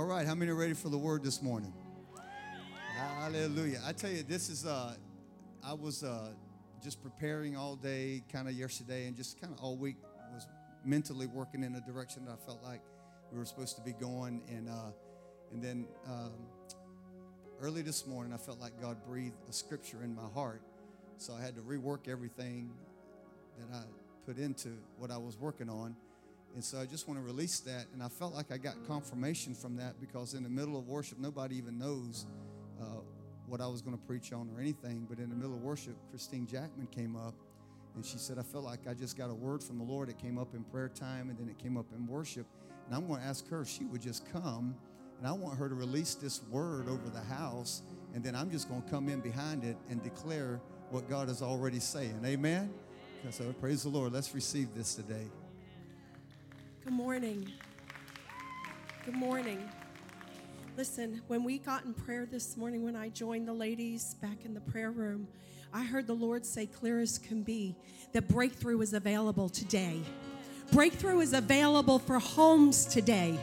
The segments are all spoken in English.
All right, how many are ready for the word this morning? Hallelujah. I tell you, this is, uh, I was uh, just preparing all day, kind of yesterday, and just kind of all week was mentally working in a direction that I felt like we were supposed to be going. And, uh, and then um, early this morning, I felt like God breathed a scripture in my heart. So I had to rework everything that I put into what I was working on. And so I just want to release that. And I felt like I got confirmation from that because in the middle of worship, nobody even knows uh, what I was going to preach on or anything. But in the middle of worship, Christine Jackman came up and she said, I felt like I just got a word from the Lord. It came up in prayer time and then it came up in worship. And I'm going to ask her if she would just come and I want her to release this word over the house. And then I'm just going to come in behind it and declare what God is already saying. Amen? So praise the Lord. Let's receive this today. Good morning. Good morning. Listen, when we got in prayer this morning, when I joined the ladies back in the prayer room, I heard the Lord say, clear as can be, that breakthrough is available today. Breakthrough is available for homes today.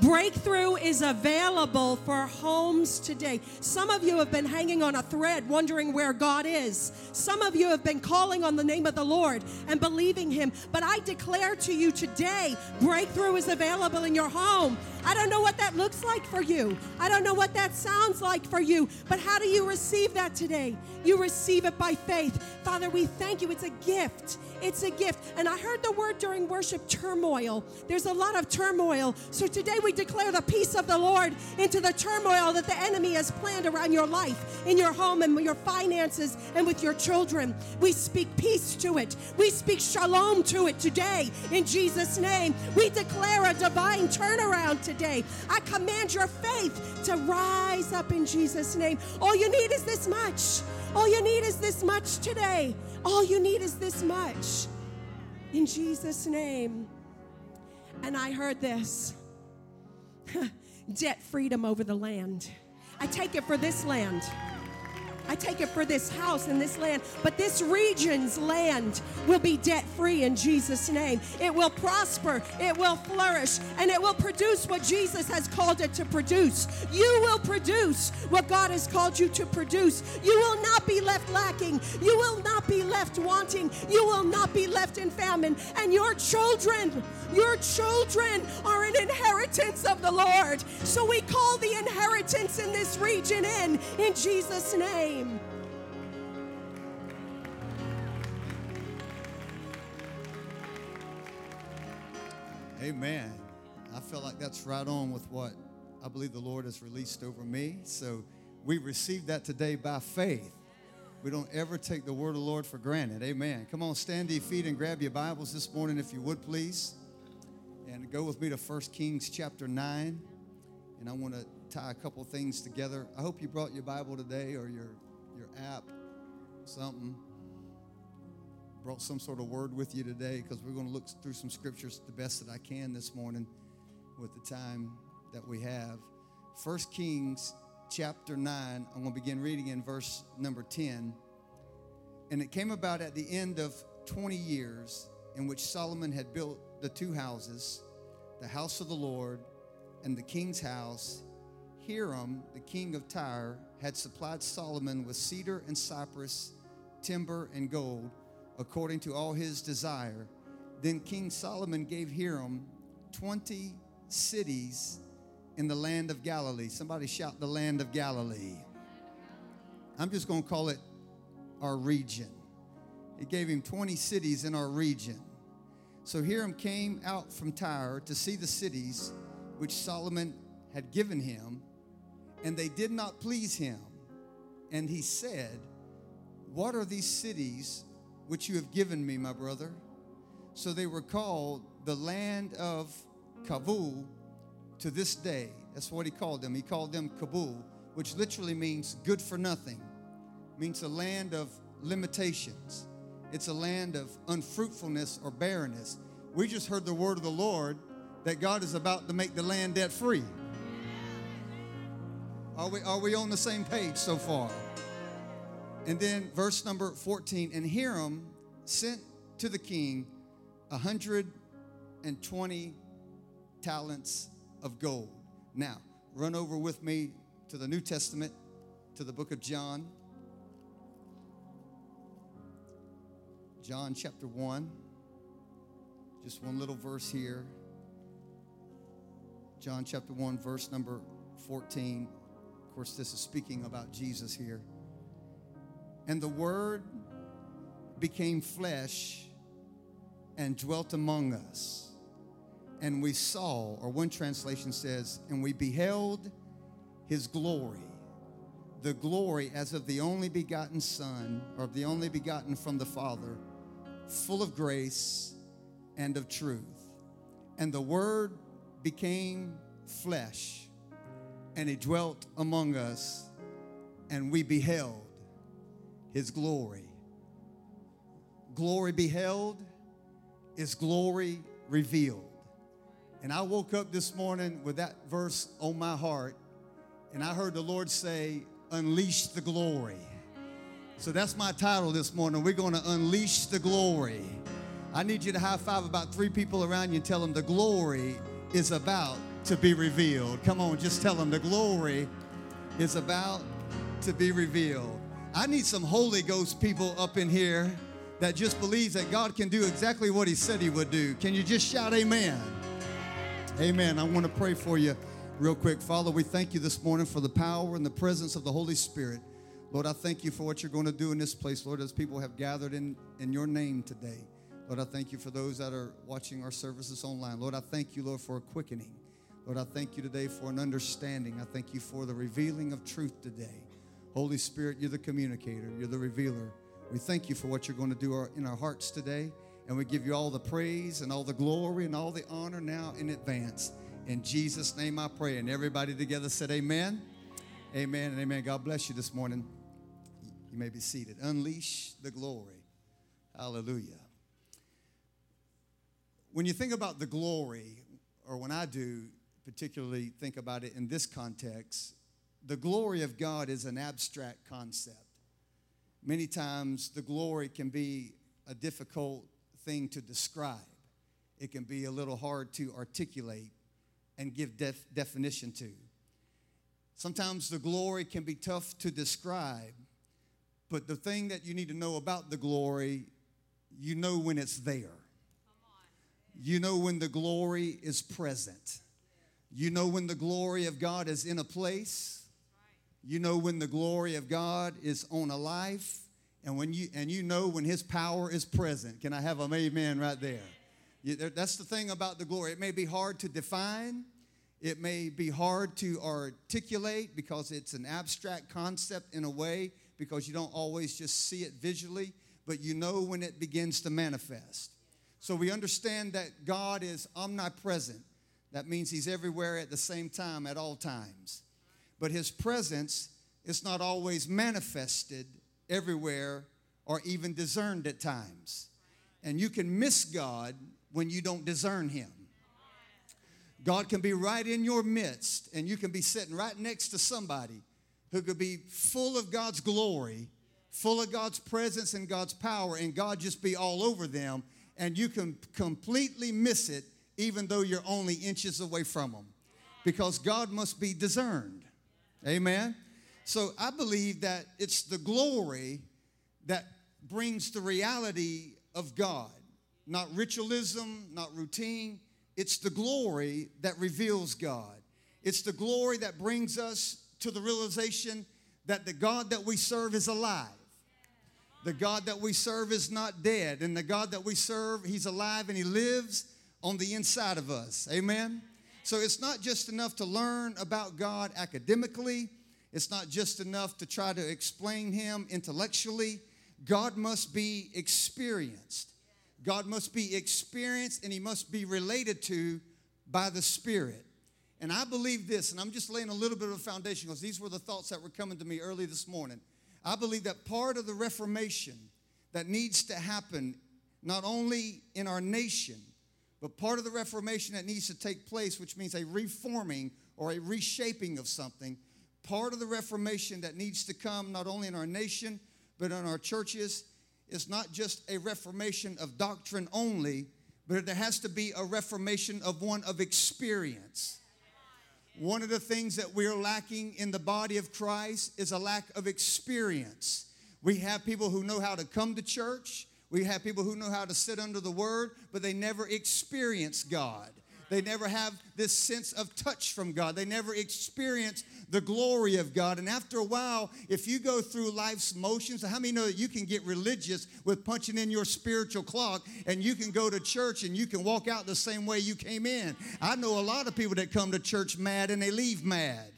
Breakthrough is available for homes today. Some of you have been hanging on a thread wondering where God is. Some of you have been calling on the name of the Lord and believing Him. But I declare to you today breakthrough is available in your home. I don't know what that looks like for you. I don't know what that sounds like for you. But how do you receive that today? You receive it by faith. Father, we thank you. It's a gift. It's a gift. And I heard the word during worship turmoil. There's a lot of turmoil. So today we declare the peace of the Lord into the turmoil that the enemy has planned around your life, in your home, and your finances, and with your children. We speak peace to it. We speak shalom to it today in Jesus' name. We declare a divine turnaround today. I command your faith to rise up in Jesus' name. All you need is this much. All you need is this much today. All you need is this much. In Jesus' name. And I heard this debt freedom over the land. I take it for this land. I take it for this house and this land, but this region's land will be debt free in Jesus' name. It will prosper, it will flourish, and it will produce what Jesus has called it to produce. You will produce what God has called you to produce. You will not be left lacking, you will not be left wanting, you will not be left in famine, and your children, your children are an inheritance of the Lord. So we call the inheritance in this region in, in Jesus' name name. Amen. I feel like that's right on with what I believe the Lord has released over me. So we received that today by faith. We don't ever take the word of the Lord for granted. Amen. Come on, stand to your feet and grab your Bibles this morning if you would, please. And go with me to 1 Kings chapter 9. And I want to tie a couple things together. I hope you brought your Bible today or your your app, something. Brought some sort of word with you today because we're going to look through some scriptures the best that I can this morning with the time that we have. First Kings chapter 9, I'm going to begin reading in verse number 10. And it came about at the end of 20 years in which Solomon had built the two houses, the house of the Lord and the king's house. Hiram, the king of Tyre, had supplied Solomon with cedar and cypress, timber and gold, according to all his desire. Then King Solomon gave Hiram 20 cities in the land of Galilee. Somebody shout the land of Galilee. I'm just going to call it our region. He gave him 20 cities in our region. So Hiram came out from Tyre to see the cities which Solomon had given him and they did not please him. And he said, What are these cities which you have given me, my brother? So they were called the land of Kabul to this day. That's what he called them. He called them Kabul, which literally means good for nothing, means a land of limitations. It's a land of unfruitfulness or barrenness. We just heard the word of the Lord that God is about to make the land debt free. Are we, are we on the same page so far? And then verse number 14 and Hiram sent to the king 120 talents of gold. Now, run over with me to the New Testament, to the book of John. John chapter 1. Just one little verse here. John chapter 1, verse number 14. Of course, this is speaking about Jesus here. And the Word became flesh and dwelt among us. And we saw, or one translation says, and we beheld his glory. The glory as of the only begotten Son, or of the only begotten from the Father, full of grace and of truth. And the Word became flesh, and he dwelt among us, and we beheld his glory. Glory beheld is glory revealed. And I woke up this morning with that verse on my heart, and I heard the Lord say, Unleash the glory. So that's my title this morning. We're going to unleash the glory. I need you to high five about three people around you and tell them the glory is about to be revealed. Come on, just tell them the glory is about to be revealed. I need some Holy Ghost people up in here that just believes that God can do exactly what He said He would do. Can you just shout amen? Amen. I want to pray for you real quick. Father, we thank you this morning for the power and the presence of the Holy Spirit. Lord, I thank you for what you're going to do in this place, Lord, as people have gathered in, in your name today. Lord, I thank you for those that are watching our services online. Lord, I thank you, Lord, for a quickening. Lord, I thank you today for an understanding. I thank you for the revealing of truth today. Holy Spirit, you're the communicator, you're the revealer. We thank you for what you're going to do in our hearts today. And we give you all the praise and all the glory and all the honor now in advance. In Jesus' name I pray. And everybody together said, Amen. Amen and amen. God bless you this morning. You may be seated. Unleash the glory. Hallelujah. When you think about the glory, or when I do particularly think about it in this context, the glory of God is an abstract concept. Many times the glory can be a difficult thing to describe, it can be a little hard to articulate and give def- definition to. Sometimes the glory can be tough to describe, but the thing that you need to know about the glory, you know when it's there. You know when the glory is present. You know when the glory of God is in a place you know when the glory of God is on a life, and when you and you know when His power is present. Can I have an amen right there? You, that's the thing about the glory. It may be hard to define. It may be hard to articulate because it's an abstract concept in a way because you don't always just see it visually, but you know when it begins to manifest. So we understand that God is omnipresent. That means He's everywhere at the same time at all times but his presence is not always manifested everywhere or even discerned at times. And you can miss God when you don't discern him. God can be right in your midst, and you can be sitting right next to somebody who could be full of God's glory, full of God's presence and God's power, and God just be all over them, and you can completely miss it even though you're only inches away from them because God must be discerned. Amen. So I believe that it's the glory that brings the reality of God, not ritualism, not routine. It's the glory that reveals God. It's the glory that brings us to the realization that the God that we serve is alive. The God that we serve is not dead. And the God that we serve, He's alive and He lives on the inside of us. Amen. So it's not just enough to learn about God academically, it's not just enough to try to explain Him intellectually. God must be experienced. God must be experienced and He must be related to by the Spirit. And I believe this, and I'm just laying a little bit of a foundation because these were the thoughts that were coming to me early this morning. I believe that part of the Reformation that needs to happen, not only in our nation, but part of the Reformation that needs to take place, which means a reforming or a reshaping of something, part of the Reformation that needs to come not only in our nation, but in our churches, is not just a reformation of doctrine only, but there has to be a reformation of one of experience. One of the things that we're lacking in the body of Christ is a lack of experience. We have people who know how to come to church, we have people who know how to sit under the word, but they never experience God. They never have this sense of touch from God. They never experience the glory of God. And after a while, if you go through life's motions, how many know that you can get religious with punching in your spiritual clock and you can go to church and you can walk out the same way you came in? I know a lot of people that come to church mad and they leave mad.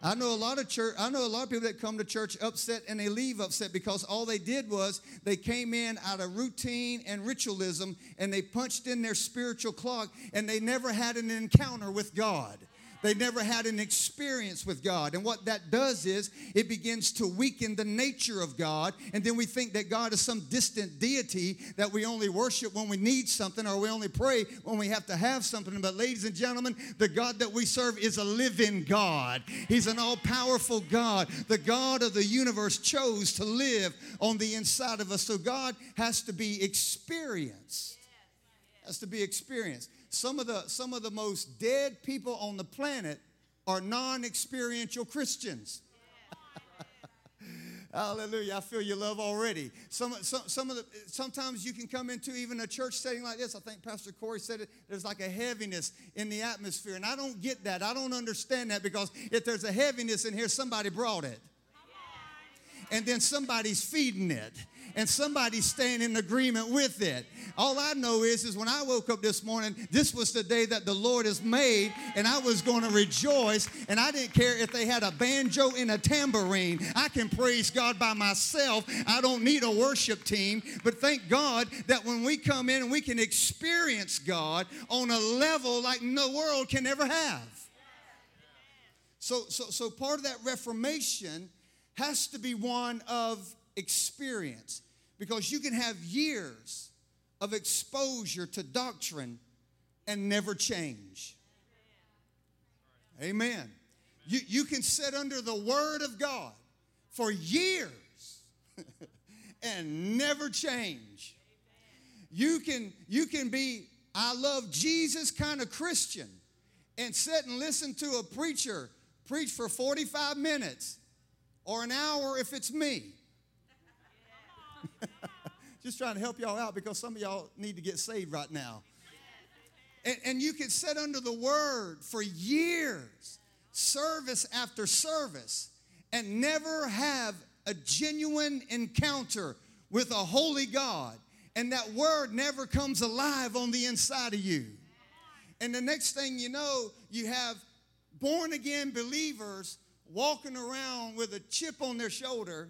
I know a lot of church. I know a lot of people that come to church upset and they leave upset because all they did was they came in out of routine and ritualism and they punched in their spiritual clock and they never had an encounter with God. They never had an experience with God. And what that does is it begins to weaken the nature of God. And then we think that God is some distant deity that we only worship when we need something or we only pray when we have to have something. But, ladies and gentlemen, the God that we serve is a living God. He's an all powerful God. The God of the universe chose to live on the inside of us. So, God has to be experienced. Has to be experienced some of the some of the most dead people on the planet are non-experiential Christians. Hallelujah. I feel your love already. Some, some, some of the, sometimes you can come into even a church setting like this. I think Pastor Corey said it. There's like a heaviness in the atmosphere. And I don't get that. I don't understand that because if there's a heaviness in here, somebody brought it. And then somebody's feeding it and somebody's staying in agreement with it. All I know is, is when I woke up this morning, this was the day that the Lord has made, and I was going to rejoice, and I didn't care if they had a banjo and a tambourine. I can praise God by myself. I don't need a worship team, but thank God that when we come in we can experience God on a level like the world can ever have. So, so, so part of that reformation has to be one of experience because you can have years of exposure to doctrine and never change. Amen. You, you can sit under the Word of God for years and never change. You can, you can be, I love Jesus kind of Christian and sit and listen to a preacher preach for 45 minutes or an hour if it's me Just trying to help y'all out because some of y'all need to get saved right now. And, and you can sit under the word for years, service after service, and never have a genuine encounter with a holy God. And that word never comes alive on the inside of you. And the next thing you know, you have born again believers walking around with a chip on their shoulder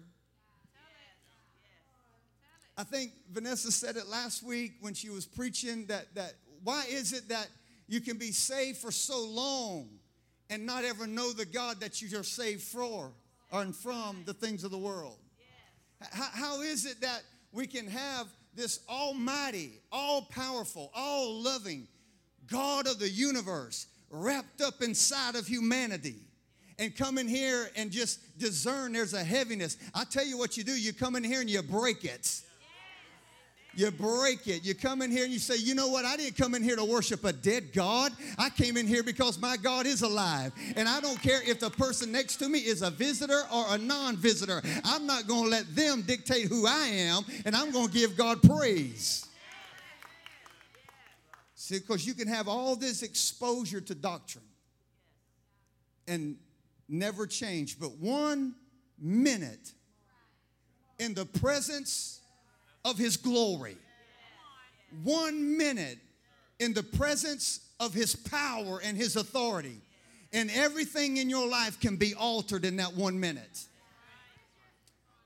I think Vanessa said it last week when she was preaching that, that why is it that you can be saved for so long and not ever know the God that you are saved for and from the things of the world? How, how is it that we can have this almighty, all powerful, all loving God of the universe wrapped up inside of humanity? and come in here and just discern there's a heaviness. I tell you what you do, you come in here and you break it. You break it. You come in here and you say, you know what? I didn't come in here to worship a dead God. I came in here because my God is alive. And I don't care if the person next to me is a visitor or a non visitor. I'm not going to let them dictate who I am, and I'm going to give God praise. See, because you can have all this exposure to doctrine and never change, but one minute in the presence of his glory. One minute in the presence of his power and his authority. And everything in your life can be altered in that one minute.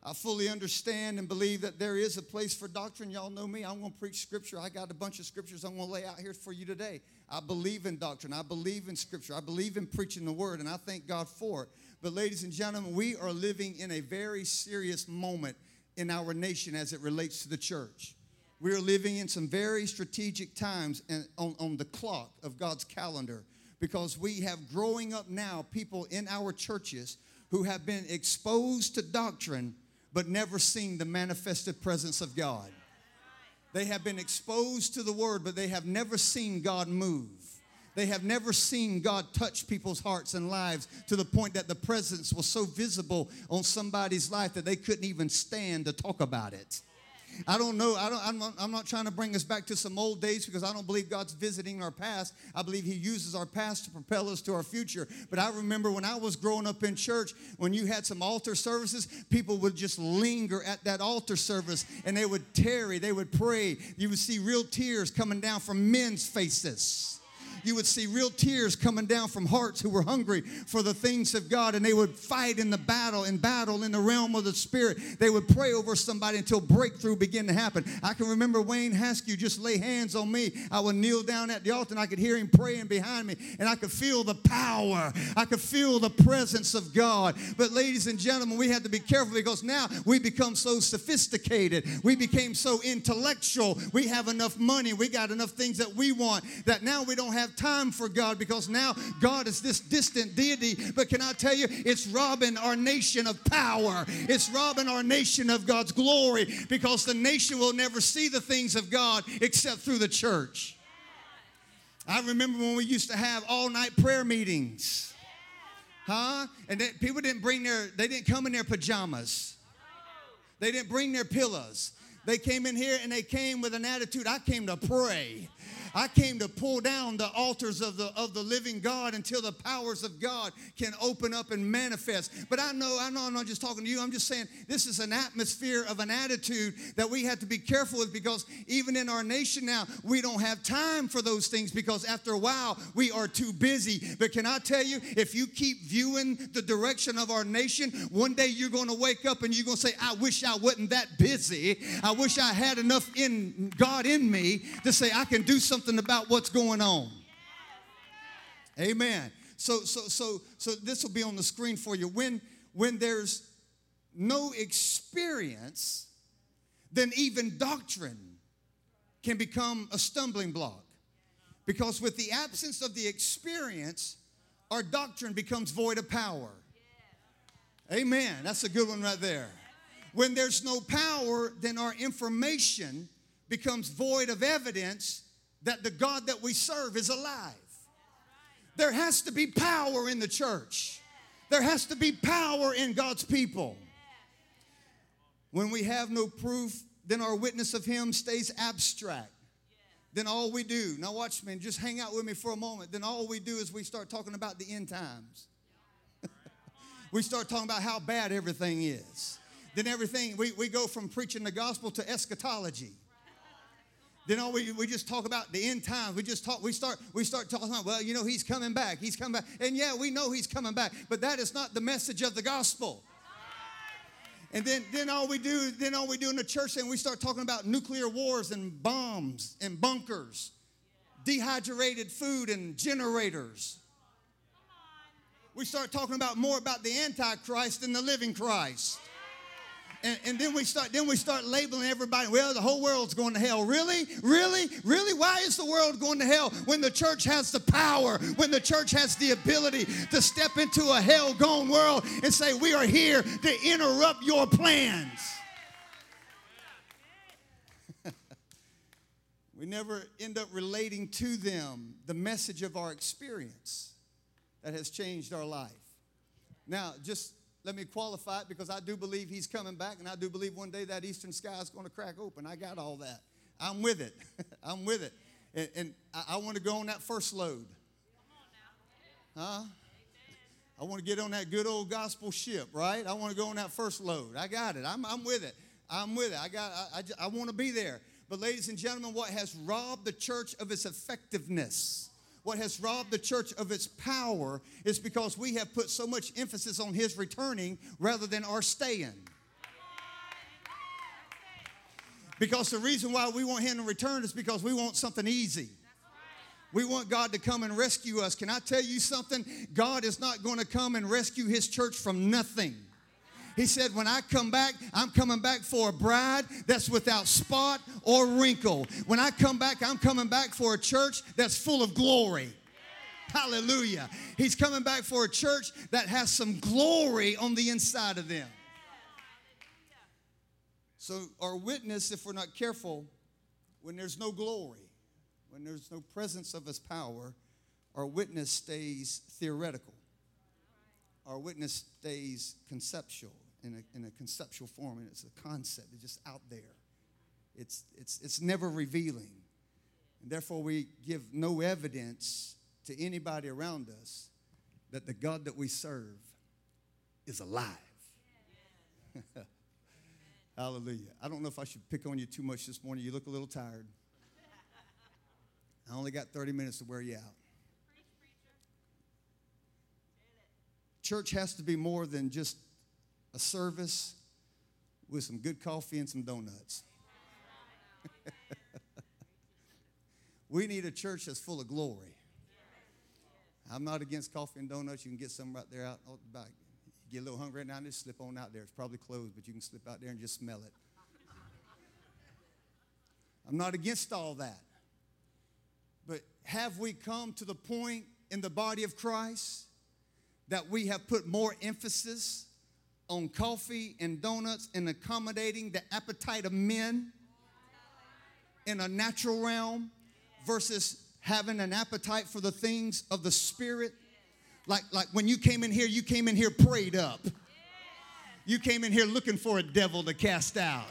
I fully understand and believe that there is a place for doctrine. Y'all know me. I'm going to preach scripture. I got a bunch of scriptures I'm going to lay out here for you today. I believe in doctrine. I believe in scripture. I believe in preaching the word, and I thank God for it. But, ladies and gentlemen, we are living in a very serious moment in our nation as it relates to the church. We are living in some very strategic times on, on the clock of God's calendar because we have growing up now people in our churches who have been exposed to doctrine but never seen the manifested presence of God. They have been exposed to the word, but they have never seen God move. They have never seen God touch people's hearts and lives to the point that the presence was so visible on somebody's life that they couldn't even stand to talk about it. I don't know. I don't, I'm, not, I'm not trying to bring us back to some old days because I don't believe God's visiting our past. I believe He uses our past to propel us to our future. But I remember when I was growing up in church, when you had some altar services, people would just linger at that altar service and they would tarry, they would pray. You would see real tears coming down from men's faces you would see real tears coming down from hearts who were hungry for the things of God, and they would fight in the battle, in battle in the realm of the Spirit. They would pray over somebody until breakthrough began to happen. I can remember Wayne Haskew just lay hands on me. I would kneel down at the altar, and I could hear him praying behind me, and I could feel the power. I could feel the presence of God. But, ladies and gentlemen, we had to be careful because now we become so sophisticated. We became so intellectual. We have enough money. We got enough things that we want that now we don't have time for God because now God is this distant deity. But can I tell you, it's robbing our nation of power, it's robbing our nation of God's glory because the nation will never see the things of God except through the church. I remember when we used to have all night prayer meetings. Huh? And they, people didn't bring their, they didn't come in their pajamas. They didn't bring their pillows. They came in here and they came with an attitude I came to pray. I came to pull down the altars of the, of the living God until the powers of God can open up and manifest. But I know, I know I'm not just talking to you. I'm just saying this is an atmosphere of an attitude that we have to be careful with because even in our nation now, we don't have time for those things because after a while, we are too busy. But can I tell you, if you keep viewing the direction of our nation, one day you're going to wake up and you're going to say, I wish I wasn't that busy. I wish I had enough in God in me to say I can do something something about what's going on. Amen. So, so, so, so this will be on the screen for you. When, when there's no experience, then even doctrine can become a stumbling block. Because with the absence of the experience, our doctrine becomes void of power. Amen. That's a good one right there. When there's no power, then our information becomes void of evidence that the God that we serve is alive. There has to be power in the church. There has to be power in God's people. When we have no proof, then our witness of Him stays abstract. Then all we do, now watch me, just hang out with me for a moment. Then all we do is we start talking about the end times. we start talking about how bad everything is. Then everything, we, we go from preaching the gospel to eschatology. Then all we, we just talk about the end times. We just talk, we start, we start talking about, well, you know, he's coming back. He's coming back. And yeah, we know he's coming back, but that is not the message of the gospel. And then, then all we do, then all we do in the church, and we start talking about nuclear wars and bombs and bunkers, dehydrated food and generators. We start talking about more about the Antichrist than the living Christ. And, and then we start then we start labeling everybody. Well, the whole world's going to hell. Really? Really? Really? Why is the world going to hell when the church has the power, when the church has the ability to step into a hell-gone world and say, We are here to interrupt your plans? we never end up relating to them the message of our experience that has changed our life. Now, just let me qualify it because I do believe he's coming back, and I do believe one day that eastern sky is going to crack open. I got all that. I'm with it. I'm with it. And, and I, I want to go on that first load. Huh? I want to get on that good old gospel ship, right? I want to go on that first load. I got it. I'm, I'm with it. I'm with it. I got. I, I, I want to be there. But, ladies and gentlemen, what has robbed the church of its effectiveness? What has robbed the church of its power is because we have put so much emphasis on his returning rather than our staying. Because the reason why we want him to return is because we want something easy. We want God to come and rescue us. Can I tell you something? God is not going to come and rescue his church from nothing. He said, When I come back, I'm coming back for a bride that's without spot or wrinkle. When I come back, I'm coming back for a church that's full of glory. Hallelujah. He's coming back for a church that has some glory on the inside of them. So, our witness, if we're not careful, when there's no glory, when there's no presence of His power, our witness stays theoretical. Our witness stays conceptual in a, in a conceptual form, and it's a concept. It's just out there. It's, it's, it's never revealing. And therefore, we give no evidence to anybody around us that the God that we serve is alive. Hallelujah. I don't know if I should pick on you too much this morning. You look a little tired. I only got 30 minutes to wear you out. Church has to be more than just a service with some good coffee and some donuts. we need a church that's full of glory. I'm not against coffee and donuts. You can get some right there out the back. You get a little hungry right now, just slip on out there. It's probably closed, but you can slip out there and just smell it. I'm not against all that. But have we come to the point in the body of Christ that we have put more emphasis on coffee and donuts and accommodating the appetite of men in a natural realm versus having an appetite for the things of the spirit. Like like when you came in here you came in here prayed up. You came in here looking for a devil to cast out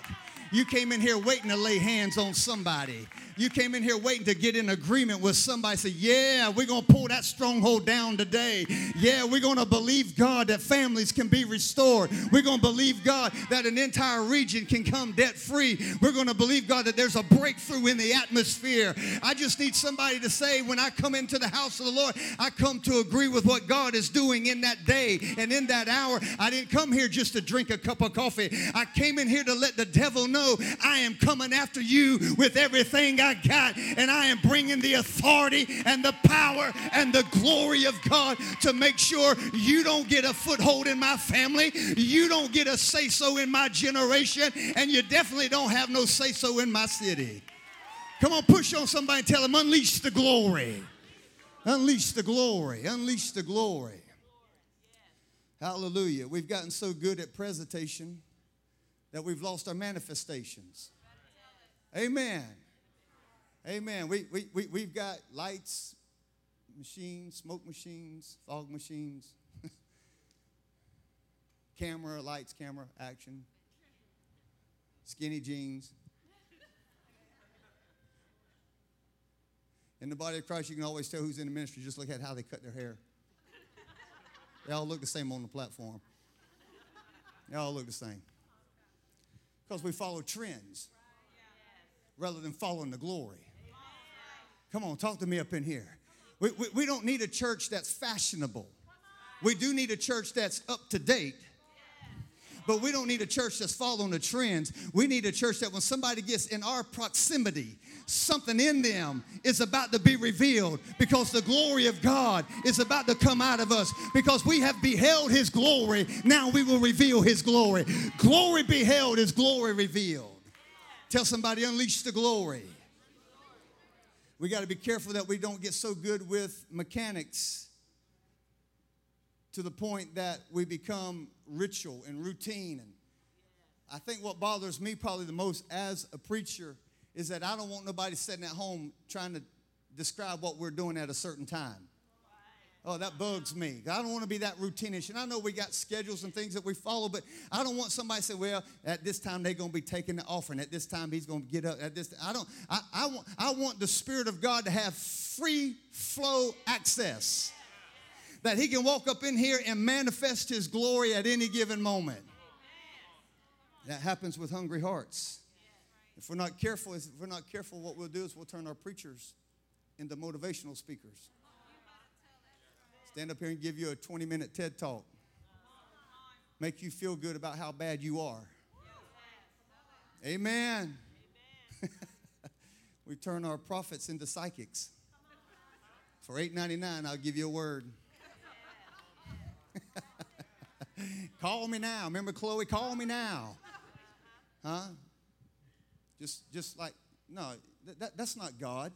you came in here waiting to lay hands on somebody you came in here waiting to get in agreement with somebody. Say, yeah, we're going to pull that stronghold down today. Yeah, we're going to believe God that families can be restored. We're going to believe God that an entire region can come debt free. We're going to believe God that there's a breakthrough in the atmosphere. I just need somebody to say, when I come into the house of the Lord, I come to agree with what God is doing in that day and in that hour. I didn't come here just to drink a cup of coffee. I came in here to let the devil know I am coming after you with everything I got, and I am bringing the authority and the power and the glory of God to make sure you don't get a foothold in my family, you don't get a say so in my generation, and you definitely don't have no say so in my city. Come on, push on somebody and tell them, unleash the glory. Unleash the glory. Unleash the glory. Hallelujah. We've gotten so good at presentation that we've lost our manifestations. Amen. Amen. We, we, we, we've got lights, machines, smoke machines, fog machines, camera, lights, camera, action, skinny jeans. In the body of Christ, you can always tell who's in the ministry. Just look at how they cut their hair. They all look the same on the platform. They all look the same. Because we follow trends rather than following the glory. Come on, talk to me up in here. We, we, we don't need a church that's fashionable. We do need a church that's up to date. But we don't need a church that's following the trends. We need a church that when somebody gets in our proximity, something in them is about to be revealed because the glory of God is about to come out of us because we have beheld his glory. Now we will reveal his glory. Glory beheld is glory revealed. Tell somebody, unleash the glory. We got to be careful that we don't get so good with mechanics to the point that we become ritual and routine. And I think what bothers me probably the most as a preacher is that I don't want nobody sitting at home trying to describe what we're doing at a certain time. Oh, that bugs me. I don't want to be that routinish. And I know we got schedules and things that we follow, but I don't want somebody to say, well, at this time they're going to be taking the offering. At this time he's going to get up. At this, time. I don't. I, I want. I want the Spirit of God to have free flow access, that He can walk up in here and manifest His glory at any given moment. That happens with hungry hearts. If we're not careful, if we're not careful, what we'll do is we'll turn our preachers into motivational speakers stand up here and give you a 20 minute TED talk, make you feel good about how bad you are. Amen. we turn our prophets into psychics. For $8.99, I'll give you a word. Call me now. Remember Cleo? Call me now. Huh? Just, just like, no, that, that's not God.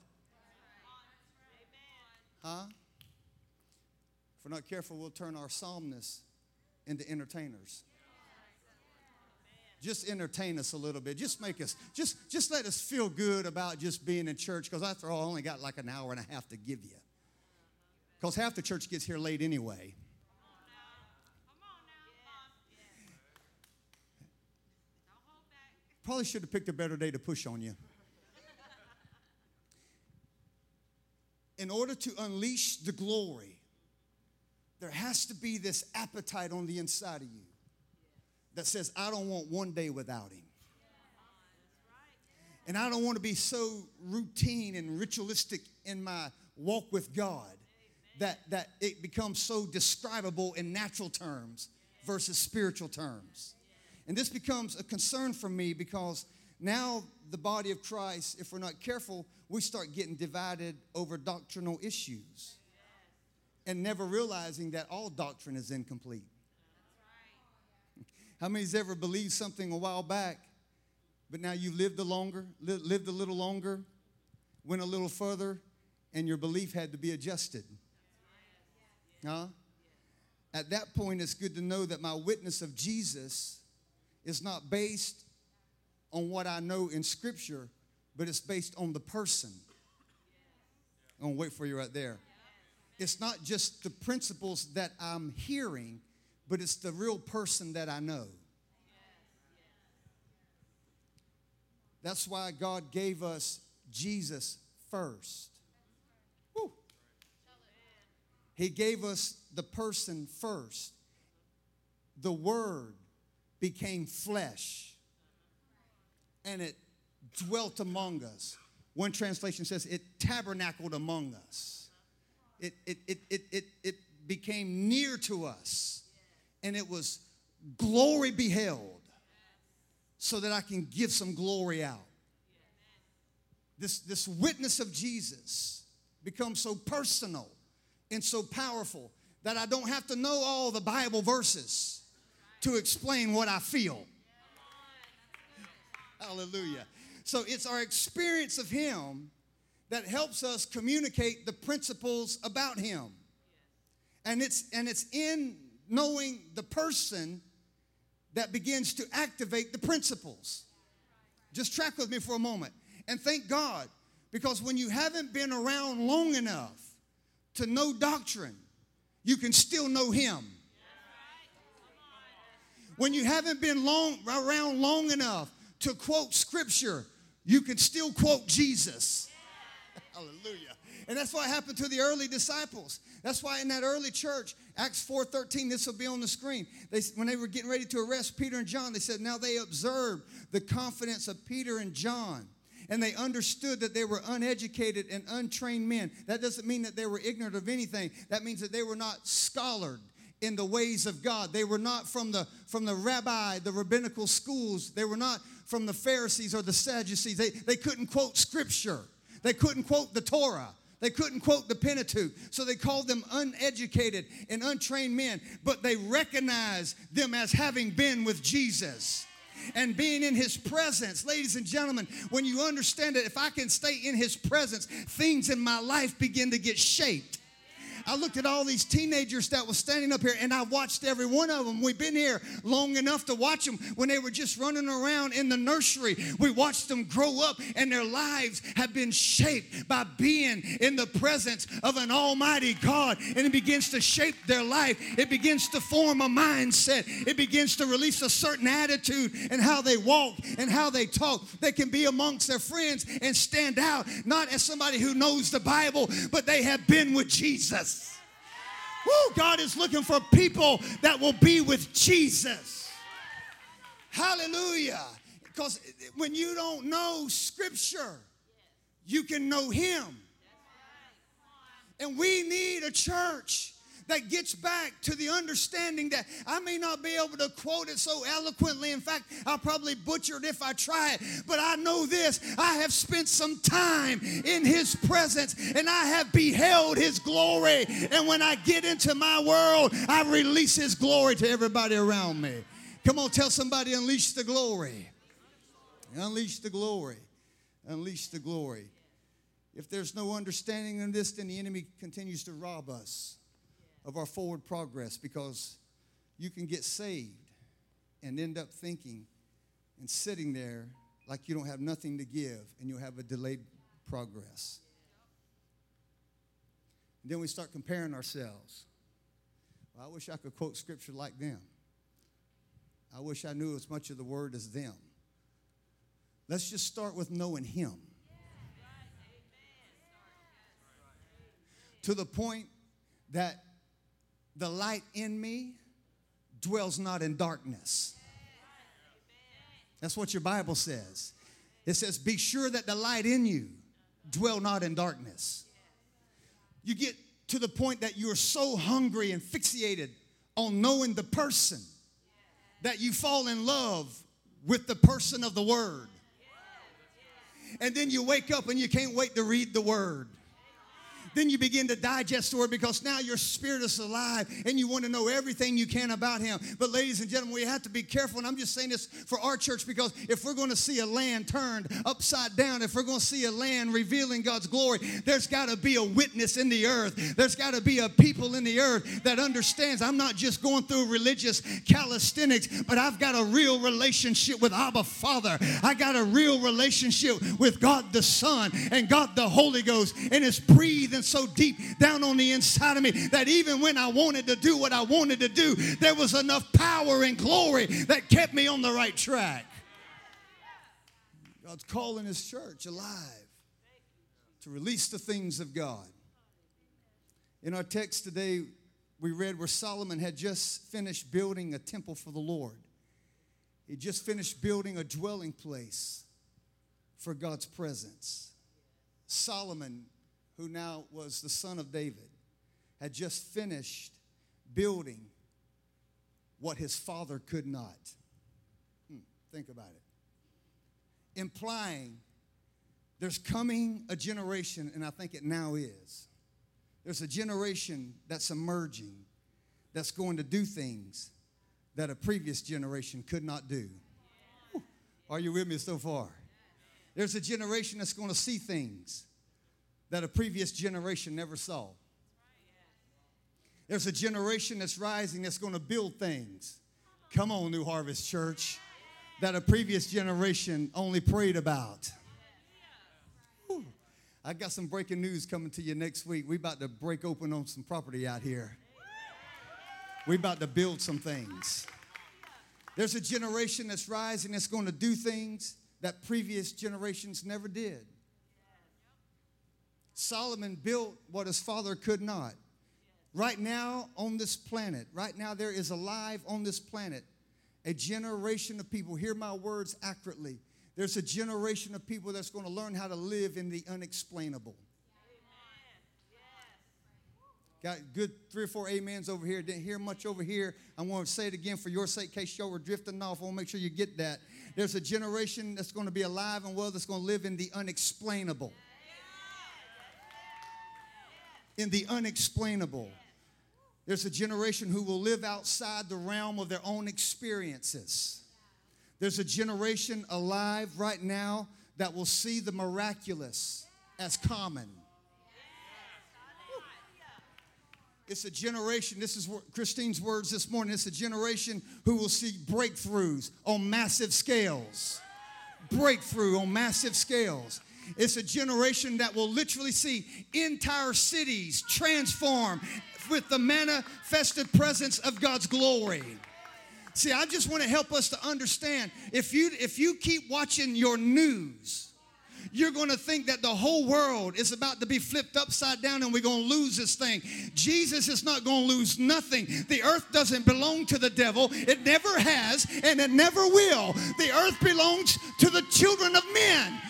Huh? If we're not careful, we'll turn our psalmists into entertainers. Just entertain us a little bit. Just make us, just, just let us feel good about just being in church, because after all, I only got like an hour and a half to give you. Because half the church gets here late anyway. Probably should have picked a better day to push on you. In order to unleash the glory, there has to be this appetite on the inside of you that says, I don't want one day without him. And I don't want to be so routine and ritualistic in my walk with God that, that it becomes so describable in natural terms versus spiritual terms. And this becomes a concern for me because now the body of Christ, if we're not careful, we start getting divided over doctrinal issues and never realizing that all doctrine is incomplete. How many's ever believed something a while back, but now you've lived a longer, lived a little longer, went a little further, and your belief had to be adjusted? Huh? At that point, it's good to know that my witness of Jesus is not based on what I know in Scripture, but it's based on the person. I'm gonna wait for you right there. It's not just the principles that I'm hearing, but it's the real person that I know. That's why God gave us Jesus first. Woo. He gave us the person first. The Word became flesh and it dwelt among us. One translation says it tabernacled among us. It, it, it, it, it, it became near to us and it was glory beheld so that I can give some glory out. This, this witness of Jesus becomes so personal and so powerful that I don't have to know all the Bible verses to explain what I feel. Hallelujah. So it's our experience of Him that helps us communicate the principles about Him. And it's, and it's in knowing the person that begins to activate the principles. Just track with me for a moment. And thank God, because when you haven't been around long enough to know doctrine, you can still know Him. When you haven't been long, around long enough to quote scripture, you can still quote Jesus. Hallelujah. And that's what happened to the early disciples. That's why in that early church, Acts 4:13, this will be on the screen. They, when they were getting ready to arrest Peter and John, they said, Now they observed the confidence of Peter and John. And they understood that they were uneducated and untrained men. That doesn't mean that they were ignorant of anything. That means that they were not scholared in the ways of God. They were not from the from the rabbi, the rabbinical schools. They were not from the Pharisees or the Sadducees. They, they couldn't quote scripture. They couldn't quote the Torah. They couldn't quote the Pentateuch. So they called them uneducated and untrained men, but they recognized them as having been with Jesus and being in his presence. Ladies and gentlemen, when you understand it, if I can stay in his presence, things in my life begin to get shaped. I looked at all these teenagers that was standing up here and I watched every one of them. We've been here long enough to watch them when they were just running around in the nursery. We watched them grow up and their lives have been shaped by being in the presence of an almighty God. And it begins to shape their life. It begins to form a mindset. It begins to release a certain attitude and how they walk and how they talk. They can be amongst their friends and stand out, not as somebody who knows the Bible, but they have been with Jesus. Woo, God is looking for people that will be with Jesus. Hallelujah. Because when you don't know Scripture, you can know Him. And we need a church that gets back to the understanding that I may not be able to quote it so eloquently. In fact, I'll probably butcher it if I try it. But I know this I have spent some time in His presence and I have beheld His glory. And when I get into my world, I release His glory to everybody around me. Come on, tell somebody, unleash the glory. Unleash the glory. Unleash the glory. If there's no understanding in this, then the enemy continues to rob us of our forward progress because you can get saved and end up thinking and sitting there like you don't have nothing to give and you'll have a delayed progress. Then we start comparing ourselves. Well, I wish I could quote scripture like them. I wish I knew as much of the word as them. Let's just start with knowing Him. To the point that the light in me dwells not in darkness. That's what your Bible says. It says, Be sure that the light in you dwell not in darkness. You get to the point that you're so hungry and fixated on knowing the person that you fall in love with the person of the Word. And then you wake up and you can't wait to read the Word then you begin to digest the word because now your spirit is alive and you want to know everything you can about him. But, ladies and gentlemen, we have to be careful. And I'm just saying this for our church because if we're going to see a land turned upside down, if we're going to see a land revealing God's glory, there's got to be a witness in the earth. There's got to be a people in the earth that understands I'm not just going through religious calisthenics, but I've got a real relationship with Abba Father. I got a real relationship with God the Son and God the Holy Ghost, and it's breathed and so deep down on the inside of me that even when I wanted to do what I wanted to do, there was enough power and glory that kept me on the right track. God's calling his church alive to release the things of God. In our text today, we read where Solomon had just finished building a temple for the Lord. He just finished building a dwelling place for God's presence. Solomon who now was the son of David, had just finished building what his father could not. Hmm, think about it. Implying there's coming a generation, and I think it now is. There's a generation that's emerging that's going to do things that a previous generation could not do. Are you with me so far? There's a generation that's going to see things that a previous generation never saw. There's a generation that's rising that's going to build things. Come on, New Harvest Church, that a previous generation only prayed about. Whew. I got some breaking news coming to you next week. We about to break open on some property out here. We about to build some things. There's a generation that's rising that's going to do things that previous generations never did. Solomon built what his father could not. Right now on this planet, right now there is alive on this planet a generation of people, hear my words accurately. There's a generation of people that's going to learn how to live in the unexplainable. Got good three or four amens over here. Didn't hear much over here. I want to say it again for your sake, in case y'all were drifting off. I want to make sure you get that. There's a generation that's going to be alive and well that's going to live in the unexplainable in the unexplainable. There's a generation who will live outside the realm of their own experiences. There's a generation alive right now that will see the miraculous as common. It's a generation, this is Christine's words this morning. It's a generation who will see breakthroughs on massive scales. Breakthrough on massive scales. It's a generation that will literally see entire cities transform with the manifested presence of God's glory. See, I just want to help us to understand if you if you keep watching your news, you're going to think that the whole world is about to be flipped upside down and we're going to lose this thing. Jesus is not going to lose nothing. The earth doesn't belong to the devil, it never has, and it never will. The earth belongs to the children of men.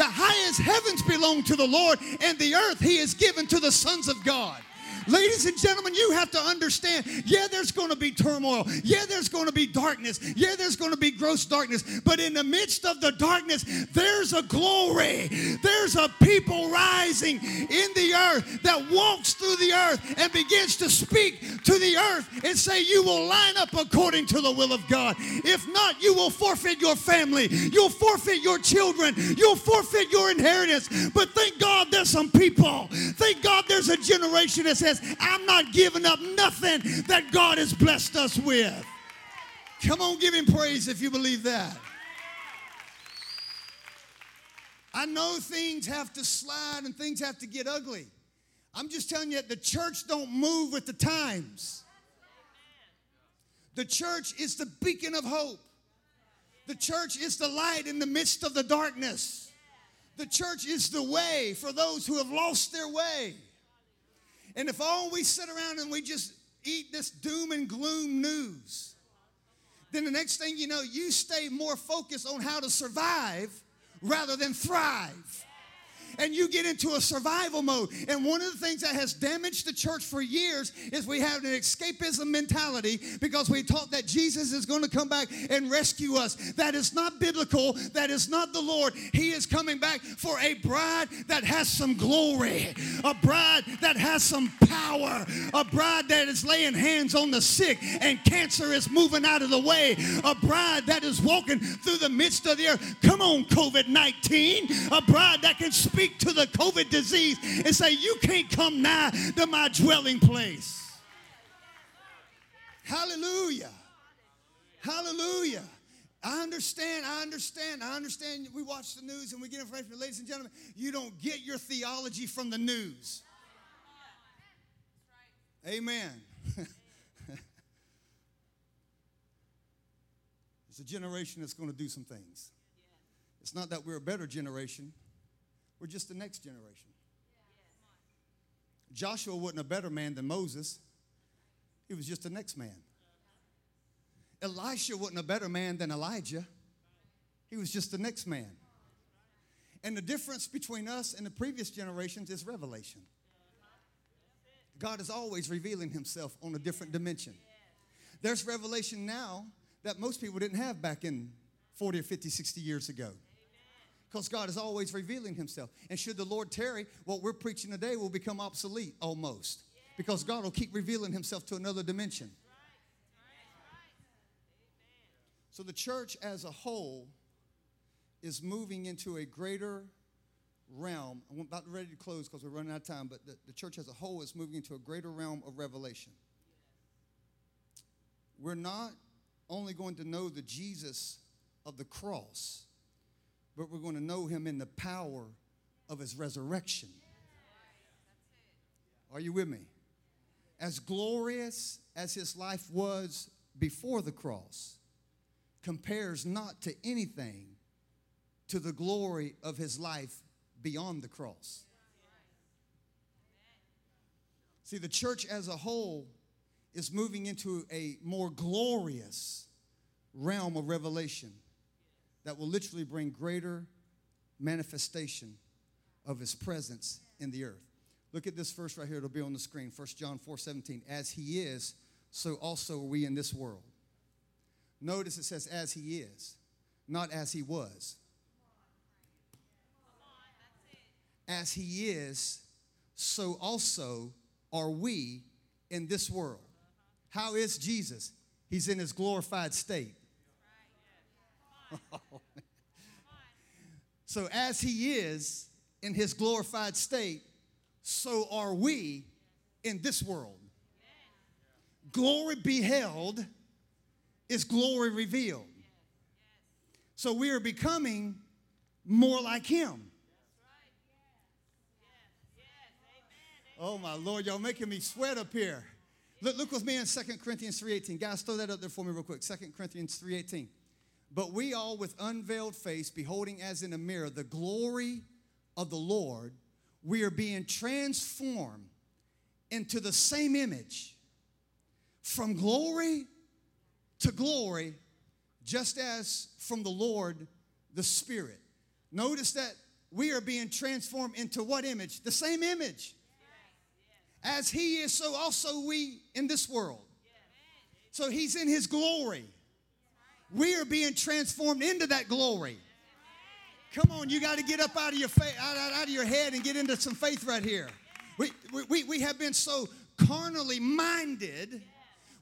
The highest heavens belong to the Lord, and the earth he has given to the sons of God. Ladies and gentlemen, you have to understand yeah, there's going to be turmoil. Yeah, there's going to be darkness. Yeah, there's going to be gross darkness. But in the midst of the darkness, there's a glory. There's a people rising in the earth that walks through the earth and begins to speak to the earth and say, You will line up according to the will of God. If not, you will forfeit your family. You'll forfeit your children. You'll forfeit your inheritance. But thank God there's some people. Thank God there's a generation that says, I'm not giving up nothing that God has blessed us with. Come on, give him praise if you believe that. I know things have to slide and things have to get ugly. I'm just telling you, the church don't move with the times. The church is the beacon of hope. The church is the light in the midst of the darkness. The church is the way for those who have lost their way. And if all we sit around and we just eat this doom and gloom news, then the next thing you know, you stay more focused on how to survive rather than thrive and you get into a survival mode. And one of the things that has damaged the church for years is we have an escapism mentality because we taught that Jesus is going to come back and rescue us. That is not biblical. That is not the Lord. He is coming back for a bride that has some glory, a bride that has some power, a bride that is laying hands on the sick and cancer is moving out of the way, a bride that is walking through the midst of the earth. Come on, COVID 19, a bride that can speak speak to the COVID disease and say, You can't come nigh to my dwelling place. Hallelujah. Hallelujah. I understand, I understand, I understand. We watch the news and we get information. Ladies and gentlemen, you don't get your theology from the news. Amen. it's a generation that's going to do some things. It's not that we're a better generation, we're just the next generation. Joshua wasn't a better man than Moses, he was just the next man. Elisha wasn't a better man than Elijah, he was just the next man. And the difference between us and the previous generations is revelation. God is always revealing himself on a different dimension. There's revelation now that most people didn't have back in 40 or 50, 60 years ago because God is always revealing himself. And should the Lord tarry, what we're preaching today will become obsolete almost because God will keep revealing himself to another dimension. So the church as a whole is moving into a greater realm. I'm about ready to close because we're running out of time, but the, the church as a whole is moving into a greater realm of revelation. We're not only going to know the Jesus of the cross, but we're going to know him in the power of his resurrection. Are you with me? As glorious as his life was before the cross, compares not to anything to the glory of his life beyond the cross. See, the church as a whole is moving into a more glorious realm of revelation that will literally bring greater manifestation of his presence in the earth. Look at this verse right here, it'll be on the screen. 1 John 4 17. As he is, so also are we in this world. Notice it says, as he is, not as he was. As he is, so also are we in this world. How is Jesus? He's in his glorified state. so, as he is in his glorified state, so are we in this world. Glory beheld is glory revealed. So, we are becoming more like him. Oh my Lord, y'all making me sweat up here. Look, look with me in 2 Corinthians 3.18. Guys, throw that up there for me real quick. 2 Corinthians 3.18. But we all, with unveiled face, beholding as in a mirror the glory of the Lord, we are being transformed into the same image from glory to glory, just as from the Lord the Spirit. Notice that we are being transformed into what image? The same image. As He is, so also we in this world. So He's in His glory we are being transformed into that glory. Come on, you got to get up out of your fa- out, out, out, of your head and get into some faith right here. We, we, we have been so carnally minded,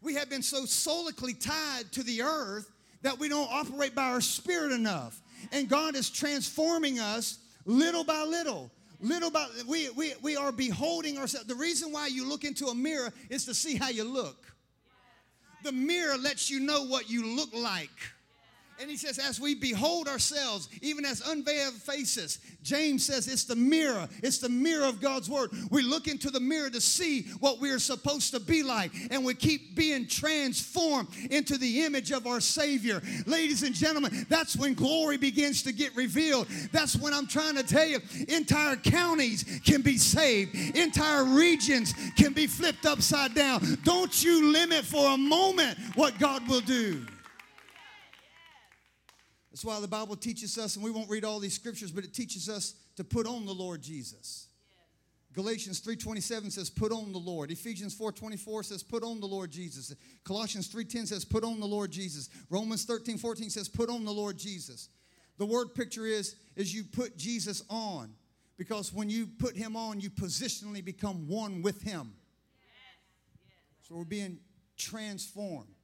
we have been so solically tied to the earth that we don't operate by our spirit enough. And God is transforming us little by little. Little by we, we, we are beholding ourselves. The reason why you look into a mirror is to see how you look. The mirror lets you know what you look like. And he says, as we behold ourselves, even as unveiled faces, James says it's the mirror. It's the mirror of God's word. We look into the mirror to see what we're supposed to be like, and we keep being transformed into the image of our Savior. Ladies and gentlemen, that's when glory begins to get revealed. That's when I'm trying to tell you entire counties can be saved, entire regions can be flipped upside down. Don't you limit for a moment what God will do. That's why the Bible teaches us, and we won't read all these scriptures, but it teaches us to put on the Lord Jesus. Galatians 3:27 says put on the Lord. Ephesians 4:24 says put on the Lord Jesus. Colossians 3:10 says put on the Lord Jesus. Romans 13:14 says put on the Lord Jesus. The word picture is is you put Jesus on because when you put him on you positionally become one with him. So we're being transformed.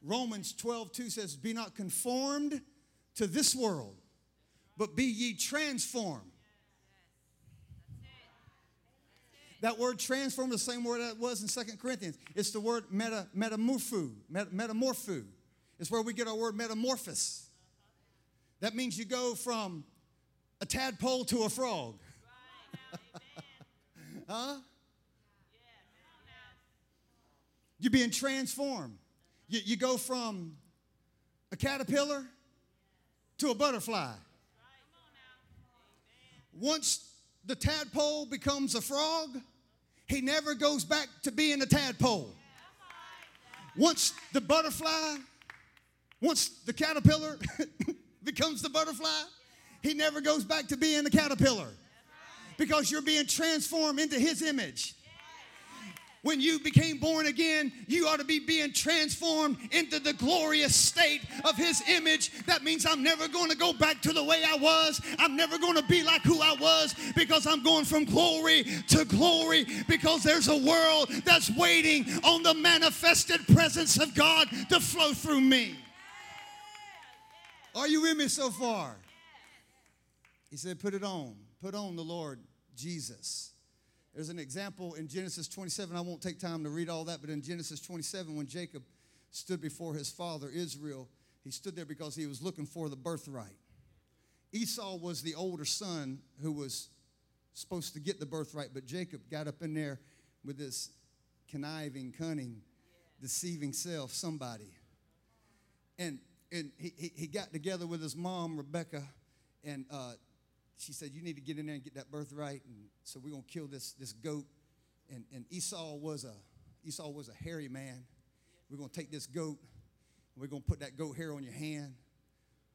Romans 12:2 says be not conformed to this world, but be ye transformed. That word transform is the same word that was in Second Corinthians. It's the word meta, metamorpho, met, metamorpho. It's where we get our word metamorphosis. That means you go from a tadpole to a frog. huh? You're being transformed. You, you go from a caterpillar to a butterfly. Once the tadpole becomes a frog, he never goes back to being a tadpole. Once the butterfly, once the caterpillar becomes the butterfly, he never goes back to being the caterpillar because you're being transformed into his image when you became born again, you ought to be being transformed into the glorious state of His image. That means I'm never going to go back to the way I was. I'm never going to be like who I was because I'm going from glory to glory because there's a world that's waiting on the manifested presence of God to flow through me. Are you with me so far? He said, Put it on. Put on the Lord Jesus. There's an example in Genesis 27. I won't take time to read all that, but in Genesis 27, when Jacob stood before his father Israel, he stood there because he was looking for the birthright. Esau was the older son who was supposed to get the birthright, but Jacob got up in there with this conniving, cunning, deceiving self, somebody. And, and he, he got together with his mom, Rebecca, and uh, she said, You need to get in there and get that birthright. And so we're gonna kill this, this goat. And, and Esau was a Esau was a hairy man. We're gonna take this goat, and we're gonna put that goat hair on your hand.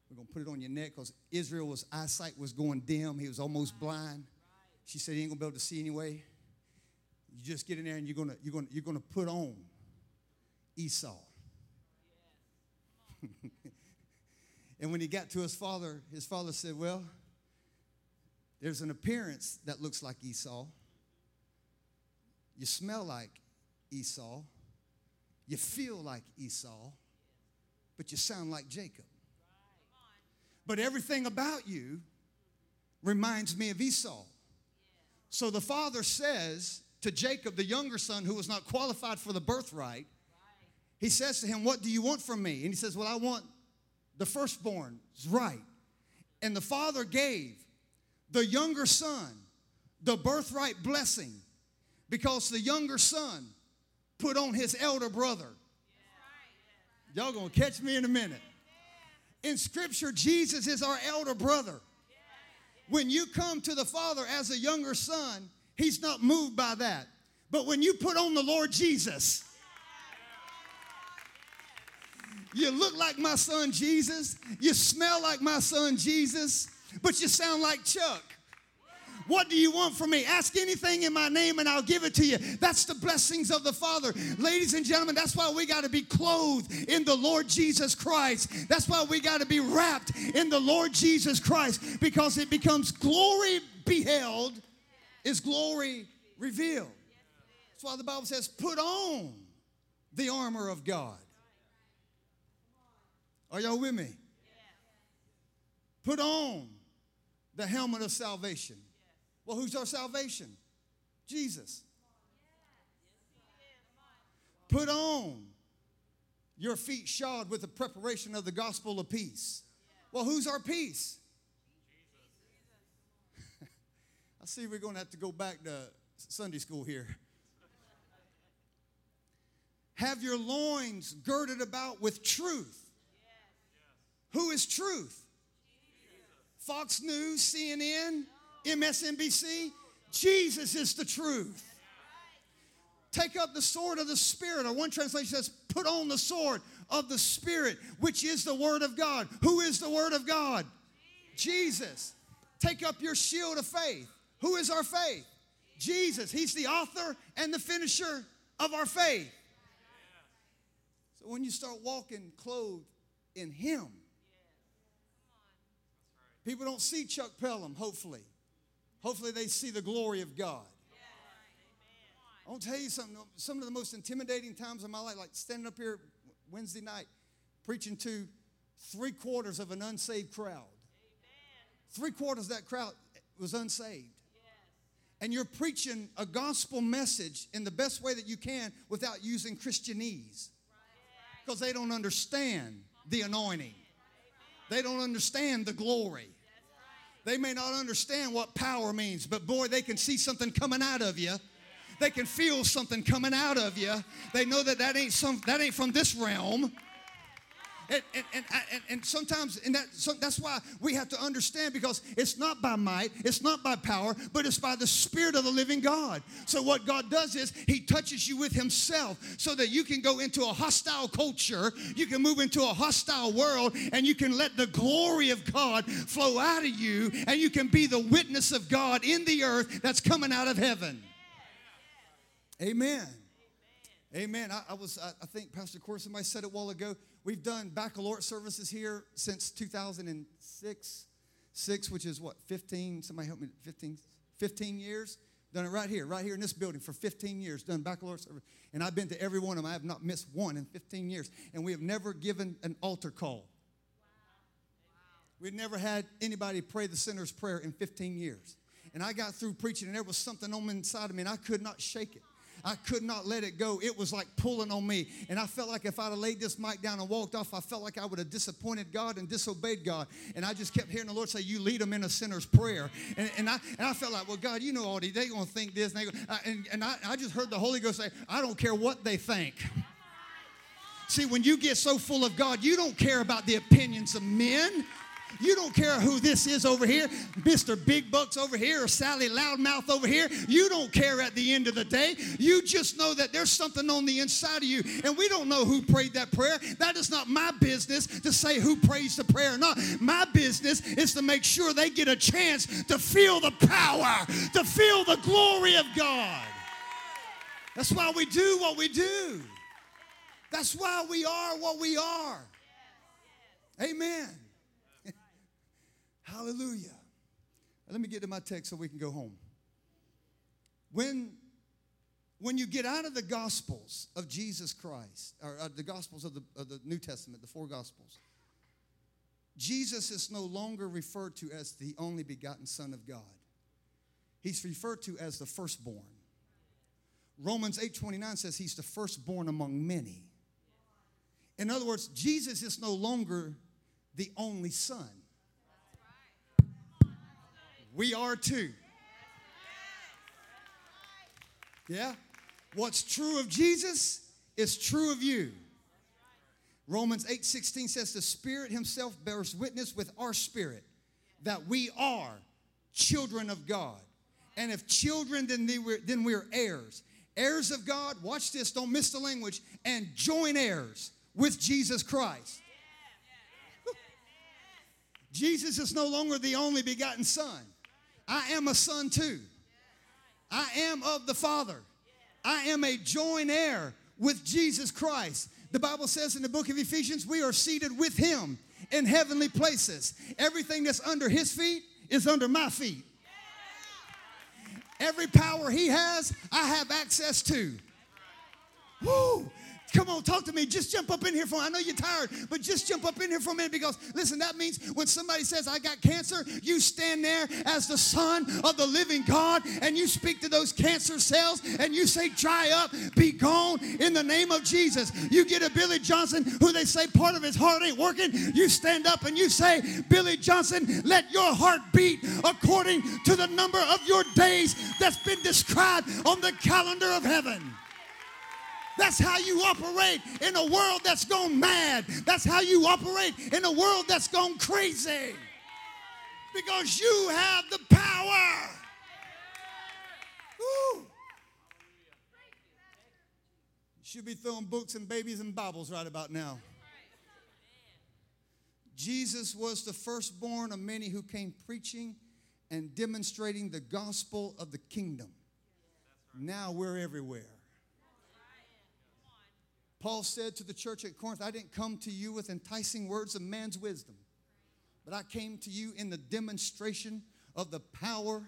We're gonna put it on your neck because Israel's eyesight was going dim. He was almost blind. She said he ain't gonna be able to see anyway. You just get in there and you're gonna you're gonna you're gonna put on Esau. and when he got to his father, his father said, Well, there's an appearance that looks like Esau. You smell like Esau. You feel like Esau, but you sound like Jacob. But everything about you reminds me of Esau. So the father says to Jacob, the younger son who was not qualified for the birthright, he says to him, What do you want from me? And he says, Well, I want the firstborn's right. And the father gave the younger son the birthright blessing because the younger son put on his elder brother. Y'all gonna catch me in a minute. In scripture, Jesus is our elder brother. When you come to the Father as a younger son, he's not moved by that. But when you put on the Lord Jesus, you look like my son Jesus, you smell like my son Jesus, but you sound like Chuck. What do you want from me? Ask anything in my name and I'll give it to you. That's the blessings of the Father. Ladies and gentlemen, that's why we got to be clothed in the Lord Jesus Christ. That's why we got to be wrapped in the Lord Jesus Christ because it becomes glory beheld is glory revealed. That's why the Bible says, put on the armor of God. Are y'all with me? Put on the helmet of salvation. Well, who's our salvation? Jesus. Put on your feet shod with the preparation of the gospel of peace. Well, who's our peace? I see we're going to have to go back to Sunday school here. Have your loins girded about with truth. Who is truth? Fox News, CNN, MSNBC. Jesus is the truth. Take up the sword of the Spirit, or one translation says, put on the sword of the Spirit, which is the Word of God. Who is the Word of God? Jesus. Take up your shield of faith. Who is our faith? Jesus. He's the author and the finisher of our faith. So when you start walking clothed in Him, people don't see Chuck Pelham, hopefully. Hopefully, they see the glory of God. I want to tell you something. Some of the most intimidating times of my life, like standing up here Wednesday night, preaching to three quarters of an unsaved crowd. Three quarters of that crowd was unsaved. And you're preaching a gospel message in the best way that you can without using Christianese. Because they don't understand the anointing, they don't understand the glory. They may not understand what power means, but boy, they can see something coming out of you they can feel something coming out of you. They know that that ain't some that ain't from this realm. And, and, and, and, sometimes and that, so that's why we have to understand because it's not by might, it's not by power, but it's by the Spirit of the living God. So, what God does is He touches you with Himself so that you can go into a hostile culture, you can move into a hostile world, and you can let the glory of God flow out of you, and you can be the witness of God in the earth that's coming out of heaven. Amen. Amen. I, I, was, I, I think Pastor Corey, somebody said it a while ago. We've done baccalaureate services here since 2006, six, which is what, 15? Somebody help me, 15, 15 years? Done it right here, right here in this building for 15 years, done baccalaureate service. And I've been to every one of them. I have not missed one in 15 years. And we have never given an altar call. We've never had anybody pray the sinner's prayer in 15 years. And I got through preaching, and there was something on the inside of me, and I could not shake it. I could not let it go. It was like pulling on me. And I felt like if I'd have laid this mic down and walked off, I felt like I would have disappointed God and disobeyed God. And I just kept hearing the Lord say, You lead them in a sinner's prayer. And, and, I, and I felt like, Well, God, you know all these. They're going to think this. And, they and, and I, I just heard the Holy Ghost say, I don't care what they think. See, when you get so full of God, you don't care about the opinions of men. You don't care who this is over here, Mr. Big Bucks over here or Sally Loudmouth over here. You don't care at the end of the day. You just know that there's something on the inside of you. And we don't know who prayed that prayer. That is not my business to say who prays the prayer or not. My business is to make sure they get a chance to feel the power, to feel the glory of God. That's why we do what we do. That's why we are what we are. Amen. Hallelujah. Let me get to my text so we can go home. When, when you get out of the Gospels of Jesus Christ, or uh, the Gospels of the, of the New Testament, the four Gospels, Jesus is no longer referred to as the only begotten Son of God. He's referred to as the firstborn. Romans 8:29 says he's the firstborn among many. In other words, Jesus is no longer the only son. We are too. Yeah? What's true of Jesus is true of you. Romans 8:16 says the Spirit himself bears witness with our spirit that we are children of God. And if children, then, we're, then we're heirs. Heirs of God, watch this, don't miss the language, and joint heirs with Jesus Christ. Jesus is no longer the only begotten Son. I am a son too. I am of the Father. I am a joint heir with Jesus Christ. The Bible says in the book of Ephesians, we are seated with him in heavenly places. Everything that's under his feet is under my feet. Every power he has, I have access to. Woo! Come on, talk to me. Just jump up in here for I know you're tired, but just jump up in here for a minute because listen, that means when somebody says, I got cancer, you stand there as the son of the living God and you speak to those cancer cells and you say, Dry up, be gone in the name of Jesus. You get a Billy Johnson who they say part of his heart ain't working. You stand up and you say, Billy Johnson, let your heart beat according to the number of your days that's been described on the calendar of heaven. That's how you operate in a world that's gone mad. That's how you operate in a world that's gone crazy. Because you have the power. Woo. Should be throwing books and babies and Bibles right about now. Jesus was the firstborn of many who came preaching and demonstrating the gospel of the kingdom. Now we're everywhere. Paul said to the church at Corinth, I didn't come to you with enticing words of man's wisdom, but I came to you in the demonstration of the power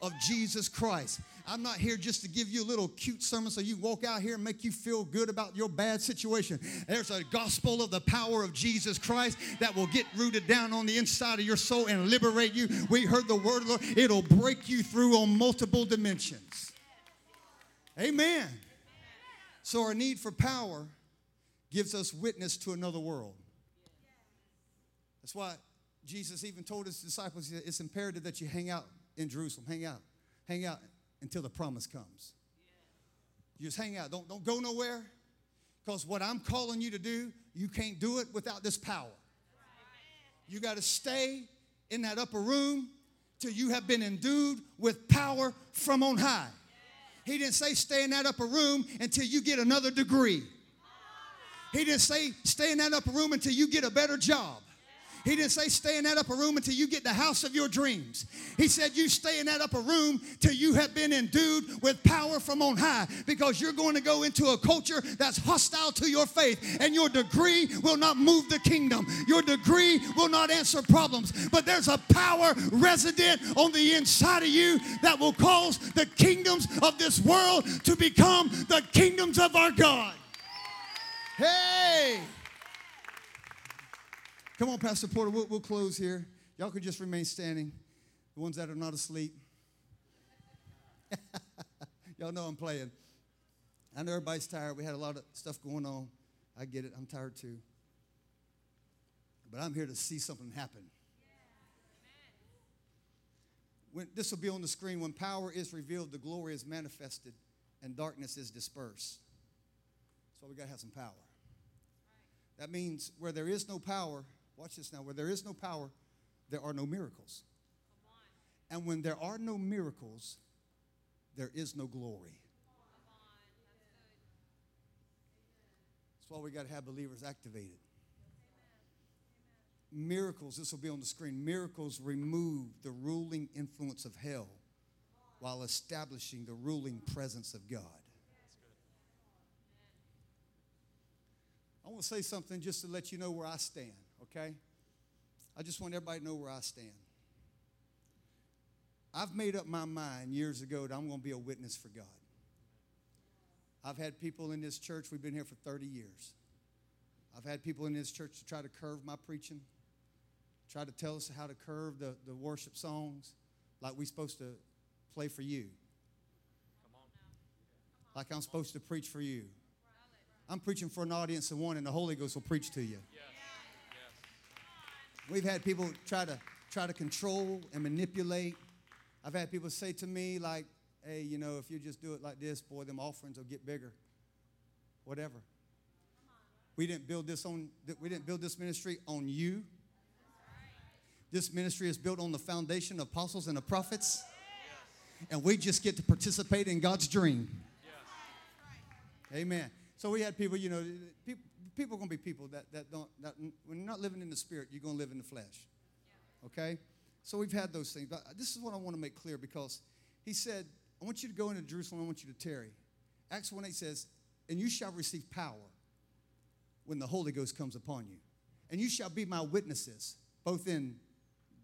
of Jesus Christ. I'm not here just to give you a little cute sermon so you walk out here and make you feel good about your bad situation. There's a gospel of the power of Jesus Christ that will get rooted down on the inside of your soul and liberate you. We heard the word of the Lord, it'll break you through on multiple dimensions. Amen. So, our need for power gives us witness to another world. That's why Jesus even told his disciples it's imperative that you hang out in Jerusalem. Hang out. Hang out until the promise comes. You just hang out. Don't, don't go nowhere. Because what I'm calling you to do, you can't do it without this power. You got to stay in that upper room till you have been endued with power from on high. He didn't say stay in that upper room until you get another degree. He didn't say stay in that upper room until you get a better job. He didn't say stay in that upper room until you get the house of your dreams. He said you stay in that upper room till you have been endued with power from on high because you're going to go into a culture that's hostile to your faith and your degree will not move the kingdom. Your degree will not answer problems, but there's a power resident on the inside of you that will cause the kingdoms of this world to become the kingdoms of our God. Hey! Come on, Pastor Porter, we'll, we'll close here. Y'all can just remain standing, the ones that are not asleep. Y'all know I'm playing. I know everybody's tired. We had a lot of stuff going on. I get it. I'm tired too. But I'm here to see something happen. When, this will be on the screen. When power is revealed, the glory is manifested, and darkness is dispersed. So we got to have some power. That means where there is no power, Watch this now. Where there is no power, there are no miracles. And when there are no miracles, there is no glory. That's why we got to have believers activated. Miracles, this will be on the screen. Miracles remove the ruling influence of hell while establishing the ruling presence of God. I want to say something just to let you know where I stand okay? I just want everybody to know where I stand. I've made up my mind years ago that I'm going to be a witness for God. I've had people in this church, we've been here for 30 years. I've had people in this church to try to curve my preaching, try to tell us how to curve the, the worship songs like we're supposed to play for you. Like I'm supposed to preach for you. I'm preaching for an audience of one, and the Holy Ghost will preach to you. We've had people try to try to control and manipulate. I've had people say to me like, "Hey, you know, if you just do it like this, boy, them offerings will get bigger." Whatever. We didn't build this on we didn't build this ministry on you. This ministry is built on the foundation of apostles and the prophets. And we just get to participate in God's dream. Amen. So we had people, you know, people, people are going to be people that, that don't, that, when you're not living in the spirit, you're going to live in the flesh. Okay? So we've had those things. But this is what I want to make clear because he said, I want you to go into Jerusalem, I want you to tarry. Acts 1 8 says, And you shall receive power when the Holy Ghost comes upon you. And you shall be my witnesses, both in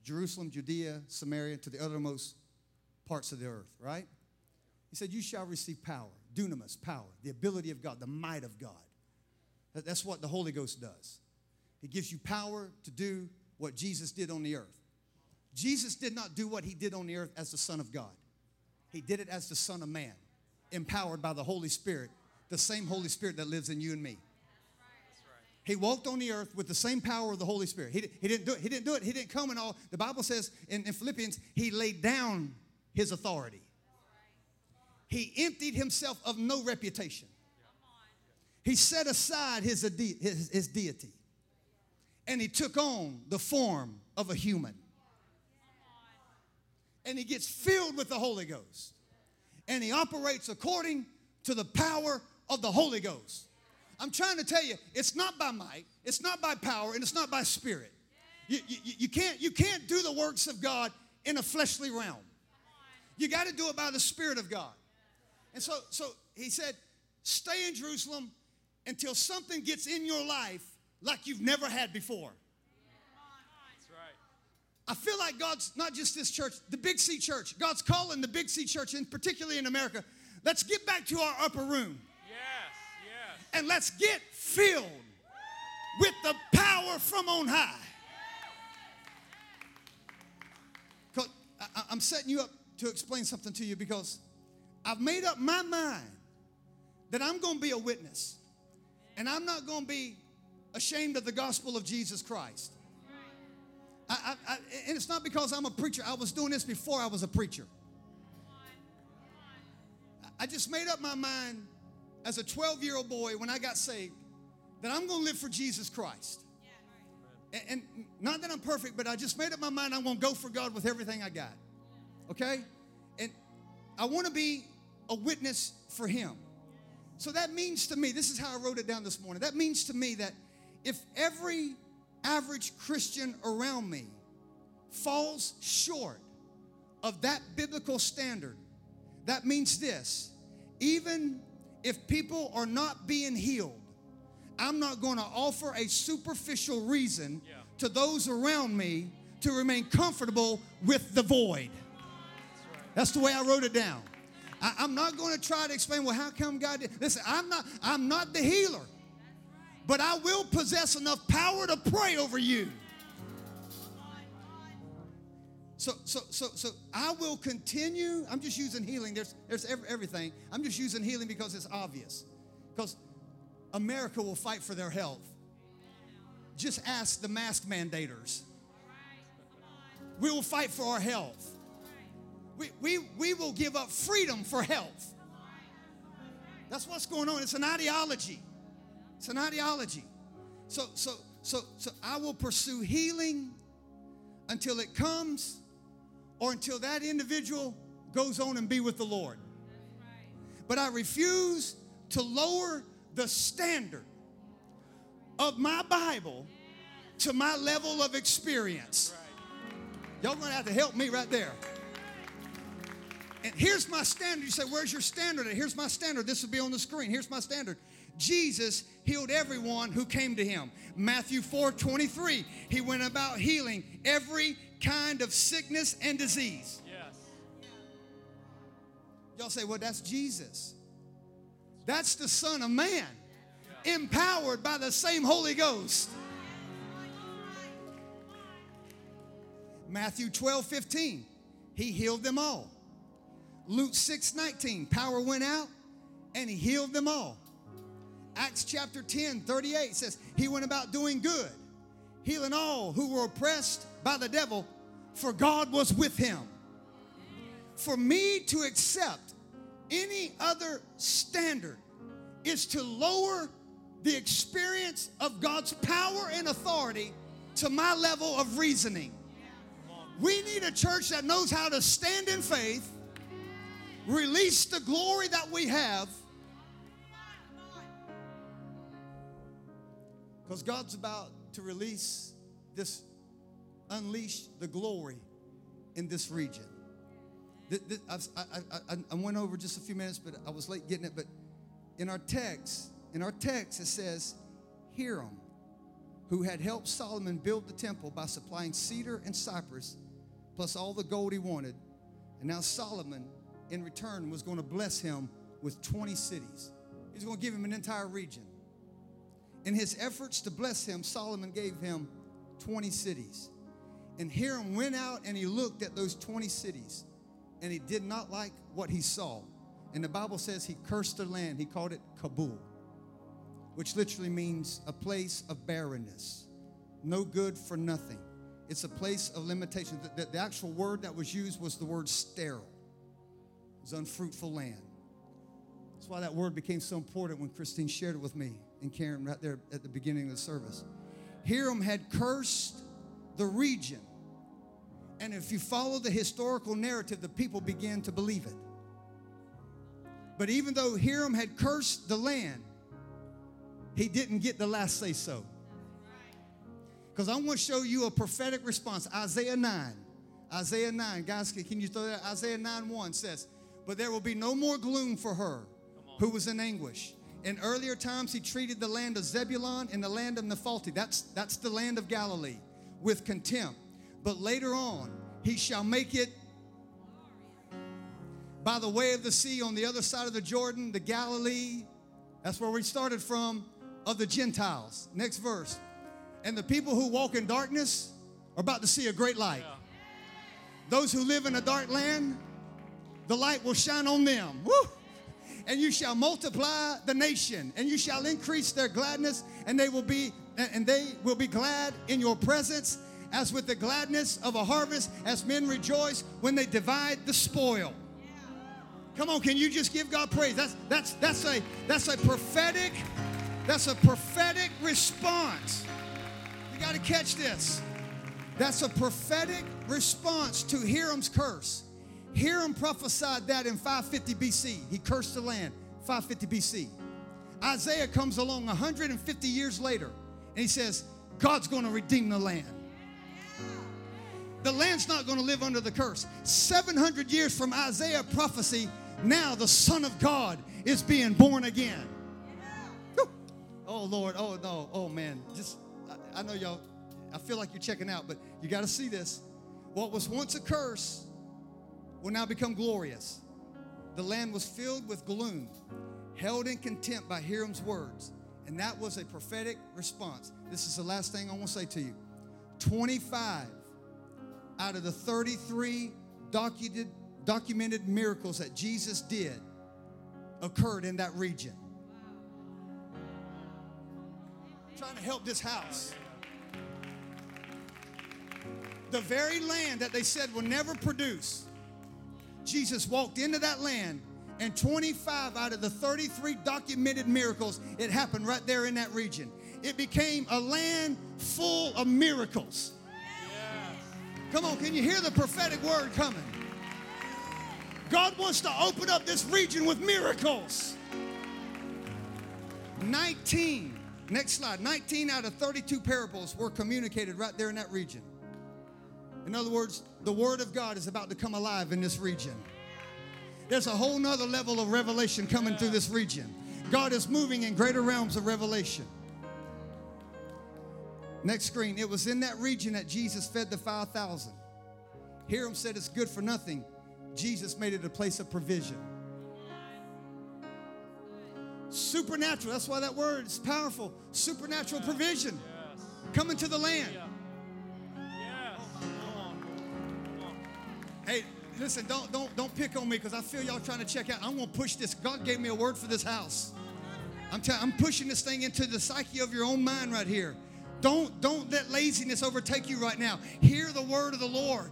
Jerusalem, Judea, Samaria, to the uttermost parts of the earth, right? He said, You shall receive power. dunamis, power, the ability of God, the might of God. That's what the Holy Ghost does. He gives you power to do what Jesus did on the earth. Jesus did not do what he did on the earth as the Son of God, he did it as the Son of Man, empowered by the Holy Spirit, the same Holy Spirit that lives in you and me. He walked on the earth with the same power of the Holy Spirit. He, he, didn't do it. He didn't do it. He didn't come and all. The Bible says in, in Philippians, he laid down his authority. He emptied himself of no reputation. He set aside his, his, his deity and he took on the form of a human. And he gets filled with the Holy Ghost. And he operates according to the power of the Holy Ghost. I'm trying to tell you, it's not by might, it's not by power, and it's not by spirit. You, you, you, can't, you can't do the works of God in a fleshly realm. You got to do it by the Spirit of God. And so, so he said, stay in Jerusalem until something gets in your life like you've never had before. That's right. I feel like God's not just this church, the Big C church. God's calling the Big C church, and particularly in America. Let's get back to our upper room. Yes, yes. And let's get filled with the power from on high. I'm setting you up to explain something to you because I've made up my mind that I'm going to be a witness. And I'm not going to be ashamed of the gospel of Jesus Christ. I, I, I, and it's not because I'm a preacher. I was doing this before I was a preacher. I just made up my mind as a 12 year old boy when I got saved that I'm going to live for Jesus Christ. And, and not that I'm perfect, but I just made up my mind I'm going to go for God with everything I got. Okay? And I want to be a witness for Him. So that means to me, this is how I wrote it down this morning. That means to me that if every average Christian around me falls short of that biblical standard, that means this even if people are not being healed, I'm not going to offer a superficial reason yeah. to those around me to remain comfortable with the void. That's, right. That's the way I wrote it down. I, am not going to try to explain, well, how come God did? Listen, I'm not, I'm not the healer but I will possess enough power to pray over you. So, so, so, so I will continue. I'm just using healing. There's, there's everything. I'm just using healing because it's obvious. Because America will fight for their health. Just ask the mask mandators. We will fight for our health. We, we, we will give up freedom for health. That's what's going on. It's an ideology. It's an ideology. So, so, so, so I will pursue healing until it comes or until that individual goes on and be with the Lord. But I refuse to lower the standard of my Bible to my level of experience. Y'all gonna have to help me right there. And here's my standard. You say, Where's your standard? here's my standard. This will be on the screen. Here's my standard. Jesus healed everyone who came to him. Matthew 4 23, he went about healing every kind of sickness and disease. Yes. Y'all say, well, that's Jesus. That's the Son of Man, yeah. empowered by the same Holy Ghost. Matthew 12 15, he healed them all. Luke 6 19, power went out and he healed them all. Acts chapter 10, 38 says, He went about doing good, healing all who were oppressed by the devil, for God was with him. For me to accept any other standard is to lower the experience of God's power and authority to my level of reasoning. We need a church that knows how to stand in faith, release the glory that we have Because God's about to release this, unleash the glory in this region. I, I, I went over just a few minutes, but I was late getting it. But in our text, in our text, it says, Hiram, who had helped Solomon build the temple by supplying cedar and cypress, plus all the gold he wanted. And now Solomon, in return, was going to bless him with 20 cities. He's going to give him an entire region. In his efforts to bless him, Solomon gave him 20 cities. And Hiram went out and he looked at those 20 cities and he did not like what he saw. And the Bible says he cursed the land. He called it Cabul, which literally means a place of barrenness, no good for nothing. It's a place of limitation. The, the, the actual word that was used was the word sterile. Was unfruitful land. That's why that word became so important when Christine shared it with me and Karen right there at the beginning of the service. Hiram had cursed the region. And if you follow the historical narrative, the people began to believe it. But even though Hiram had cursed the land, he didn't get the last say so. Because I want to show you a prophetic response. Isaiah 9. Isaiah 9. Guys, can you throw that? Isaiah 9 1 says, But there will be no more gloom for her who was in anguish. In earlier times, he treated the land of Zebulun and the land of Naphtali. That's, that's the land of Galilee with contempt. But later on, he shall make it by the way of the sea on the other side of the Jordan, the Galilee. That's where we started from, of the Gentiles. Next verse. And the people who walk in darkness are about to see a great light. Yeah. Those who live in a dark land, the light will shine on them. Woo! And you shall multiply the nation, and you shall increase their gladness, and they will be and they will be glad in your presence, as with the gladness of a harvest, as men rejoice when they divide the spoil. Come on, can you just give God praise? That's that's that's a that's a prophetic, that's a prophetic response. You got to catch this. That's a prophetic response to Hiram's curse. Hiram prophesied that in 550 BC. He cursed the land, 550 BC. Isaiah comes along 150 years later and he says, God's going to redeem the land. The land's not going to live under the curse. 700 years from Isaiah prophecy, now the Son of God is being born again. Oh, Lord. Oh, no. Oh, man. Just, I, I know y'all, I feel like you're checking out, but you got to see this. What was once a curse will now become glorious. The land was filled with gloom, held in contempt by Hiram's words. And that was a prophetic response. This is the last thing I want to say to you 25 out of the 33 documented, documented miracles that Jesus did occurred in that region. I'm trying to help this house. The very land that they said will never produce, Jesus walked into that land and 25 out of the 33 documented miracles, it happened right there in that region. It became a land full of miracles. Come on, can you hear the prophetic word coming? God wants to open up this region with miracles. 19, next slide, 19 out of 32 parables were communicated right there in that region. In other words, the Word of God is about to come alive in this region. There's a whole nother level of revelation coming through this region. God is moving in greater realms of revelation. Next screen. It was in that region that Jesus fed the 5,000. Hiram said it's good for nothing. Jesus made it a place of provision. Supernatural. That's why that word is powerful. Supernatural provision coming to the land. Hey, listen, don't don't don't pick on me because I feel y'all trying to check out. I'm gonna push this. God gave me a word for this house. I'm t- I'm pushing this thing into the psyche of your own mind right here. Don't don't let laziness overtake you right now. Hear the word of the Lord.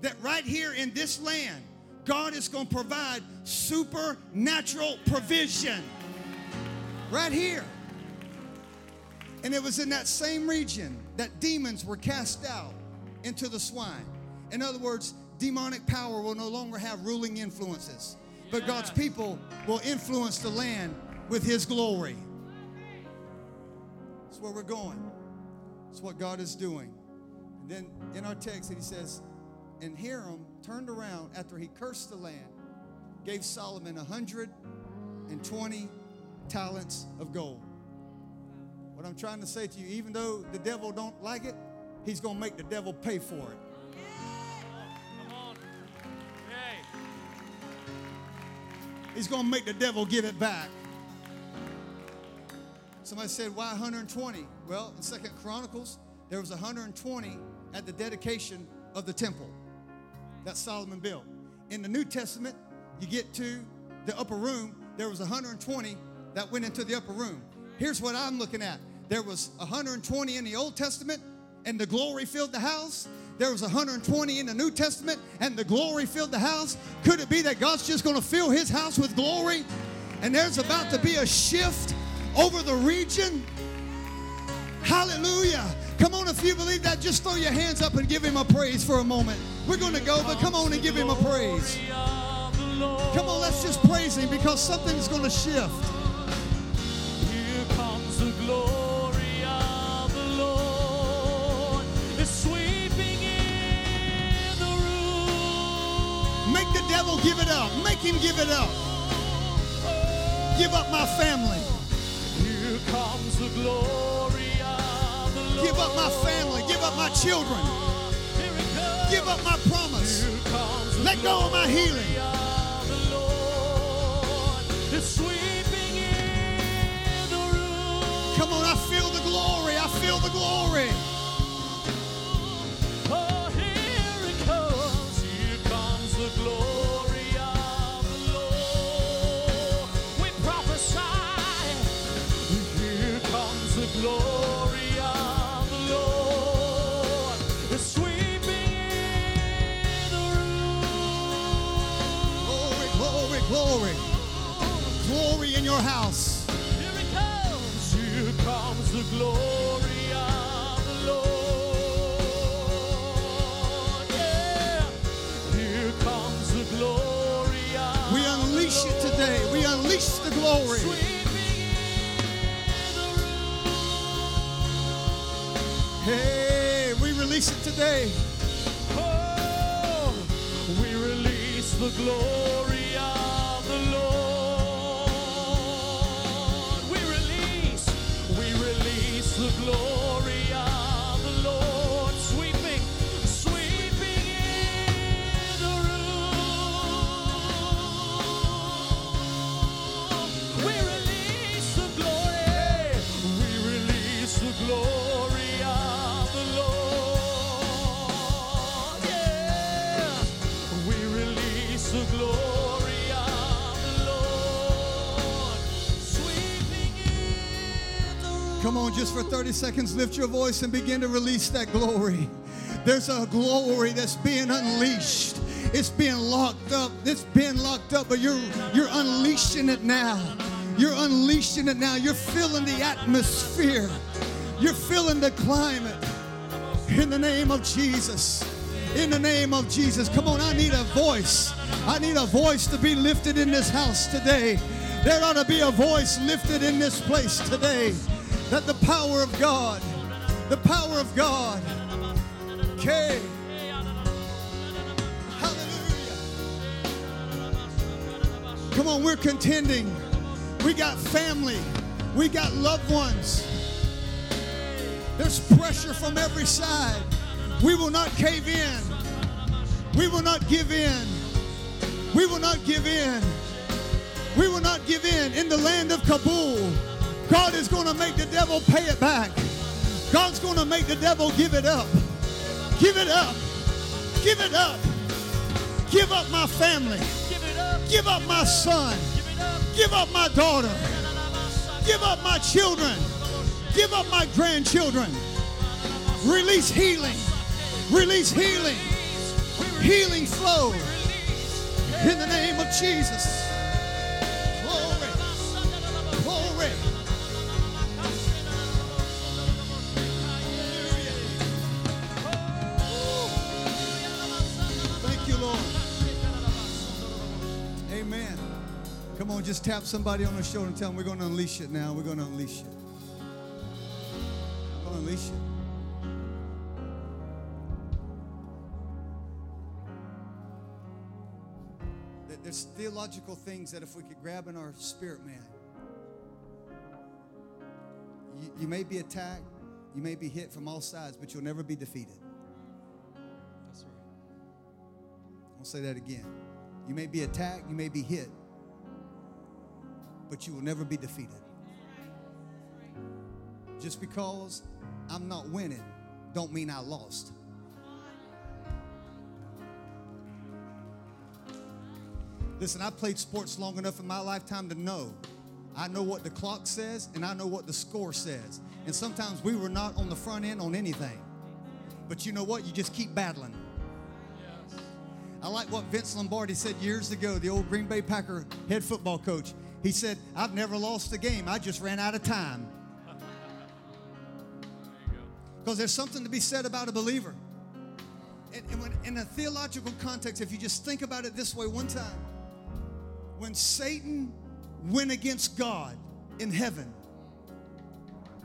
That right here in this land, God is to provide supernatural provision. Right here. And it was in that same region that demons were cast out into the swine. In other words, demonic power will no longer have ruling influences, but God's people will influence the land with His glory. That's where we're going. That's what God is doing. And then in our text, He says, And Hiram turned around after he cursed the land, gave Solomon 120 talents of gold. What I'm trying to say to you, even though the devil don't like it, he's going to make the devil pay for it. He's going to make the devil give it back. Somebody said, why 120? Well, in Second Chronicles, there was 120 at the dedication of the temple that Solomon built. In the New Testament, you get to the upper room, there was 120 that went into the upper room. Here's what I'm looking at. There was 120 in the Old Testament and the glory filled the house. There was 120 in the New Testament and the glory filled the house. Could it be that God's just going to fill his house with glory? And there's about to be a shift over the region. Hallelujah. Come on, if you believe that, just throw your hands up and give him a praise for a moment. We're going to go, but come on and give him a praise. Come on, let's just praise him because something's going to shift. Make him give it up. Give up my family. Here comes the glory of the Lord. Give up my family. Give up my children. Here it comes. Give up my promise. Here comes the Let go of my healing. glory of the Lord. It's sweeping in. Come on, I feel the glory. I feel the glory. Your house. Here it comes. Here comes the glory of the Lord. Yeah. Here comes the glory of We unleash it today. We unleash the glory. Sweeping in the room. Hey, we release it today. Oh, we release the glory Come on, just for 30 seconds, lift your voice and begin to release that glory. There's a glory that's being unleashed. It's being locked up. It's been locked up, but you're you're unleashing it now. You're unleashing it now. You're feeling the atmosphere. You're feeling the climate. In the name of Jesus. In the name of Jesus. Come on, I need a voice. I need a voice to be lifted in this house today. There ought to be a voice lifted in this place today. That the power of God, the power of God, okay. Hallelujah. Come on, we're contending. We got family. We got loved ones. There's pressure from every side. We will not cave in. We will not give in. We will not give in. We will not give in. In the land of Cabul, God is going to make the devil pay it back. God's going to make the devil give it up. Give it up. Give it up. Give up my family. Give up, my son. give up. Give up my daughter. Give up my children. Give up my grandchildren. Release healing. Release healing. Healing flow. In the name of Jesus. Amen. Come on, just tap somebody on the shoulder and tell them we're going to unleash it now. We're going to unleash it. We're going to unleash it. There's theological things that if we could grab in our spirit, man, you, you may be attacked, you may be hit from all sides, but you'll never be defeated. That's right. I'll say that again. You may be attacked, you may be hit, but you will never be defeated. Just because I'm not winning, don't mean I lost. Listen, I've played sports long enough in my lifetime to know. I know what the clock says and I know what the score says. And sometimes we were not on the front end on anything. But you know what? You just keep battling. I like what Vince Lombardi said years ago, the old Green Bay Packer head football coach. He said, I've never lost a game, I just ran out of time. Because there's something to be said about a believer. And, and when, in a theological context, if you just think about it this way one time, when Satan went against God in heaven,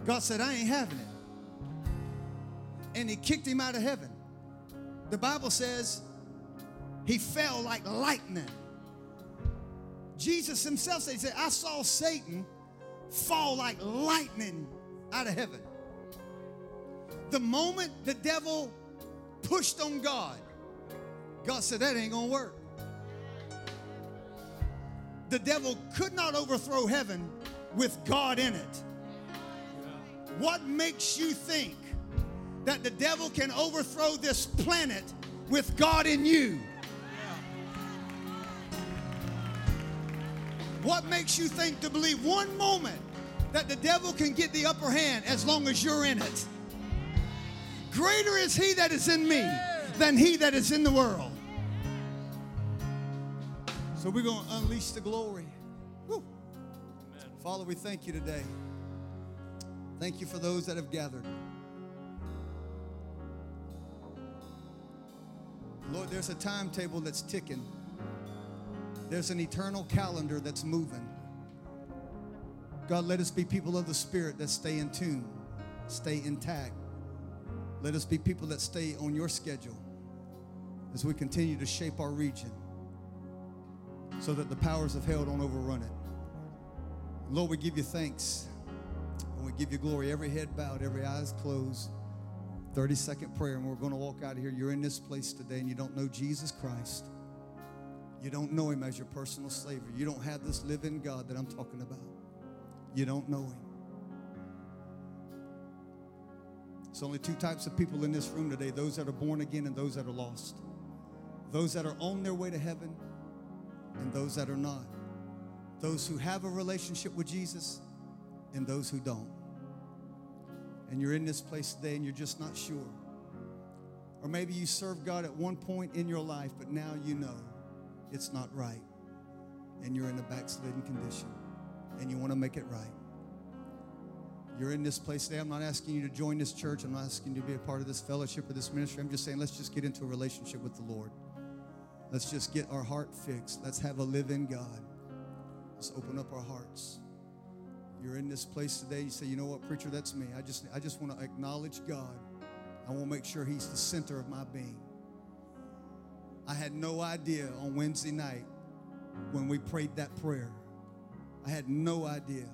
God said, I ain't having it. And he kicked him out of heaven. The Bible says he fell like lightning. Jesus himself said, he said, I saw Satan fall like lightning out of heaven. The moment the devil pushed on God, God said, That ain't gonna work. The devil could not overthrow heaven with God in it. What makes you think that the devil can overthrow this planet with God in you? What makes you think to believe one moment that the devil can get the upper hand as long as you're in it? Greater is he that is in me than he that is in the world. So we're going to unleash the glory. Father, we thank you today. Thank you for those that have gathered. Lord, there's a timetable that's ticking. There's an eternal calendar that's moving. God, let us be people of the Spirit that stay in tune, stay intact. Let us be people that stay on your schedule as we continue to shape our region so that the powers of hell don't overrun it. Lord, we give you thanks and we give you glory. Every head bowed, every eyes closed. 30 second prayer, and we're going to walk out of here. You're in this place today and you don't know Jesus Christ. You don't know him as your personal Savior. You don't have this living God that I'm talking about. You don't know him. There's only two types of people in this room today those that are born again and those that are lost. Those that are on their way to heaven and those that are not. Those who have a relationship with Jesus and those who don't. And you're in this place today and you're just not sure. Or maybe you served God at one point in your life, but now you know it's not right. And you're in a backslidden condition and you want to make it right. You're in this place today. I'm not asking you to join this church. I'm not asking you to be a part of this fellowship or this ministry. I'm just saying, let's just get into a relationship with the Lord. Let's just get our heart fixed. Let's have a living God. Let's open up our hearts. You're in this place today. You say, you know what, preacher, that's me. I just, I just want to acknowledge God. I want to make sure He's the center of my being. I had no idea on Wednesday night when we prayed that prayer. I had no idea.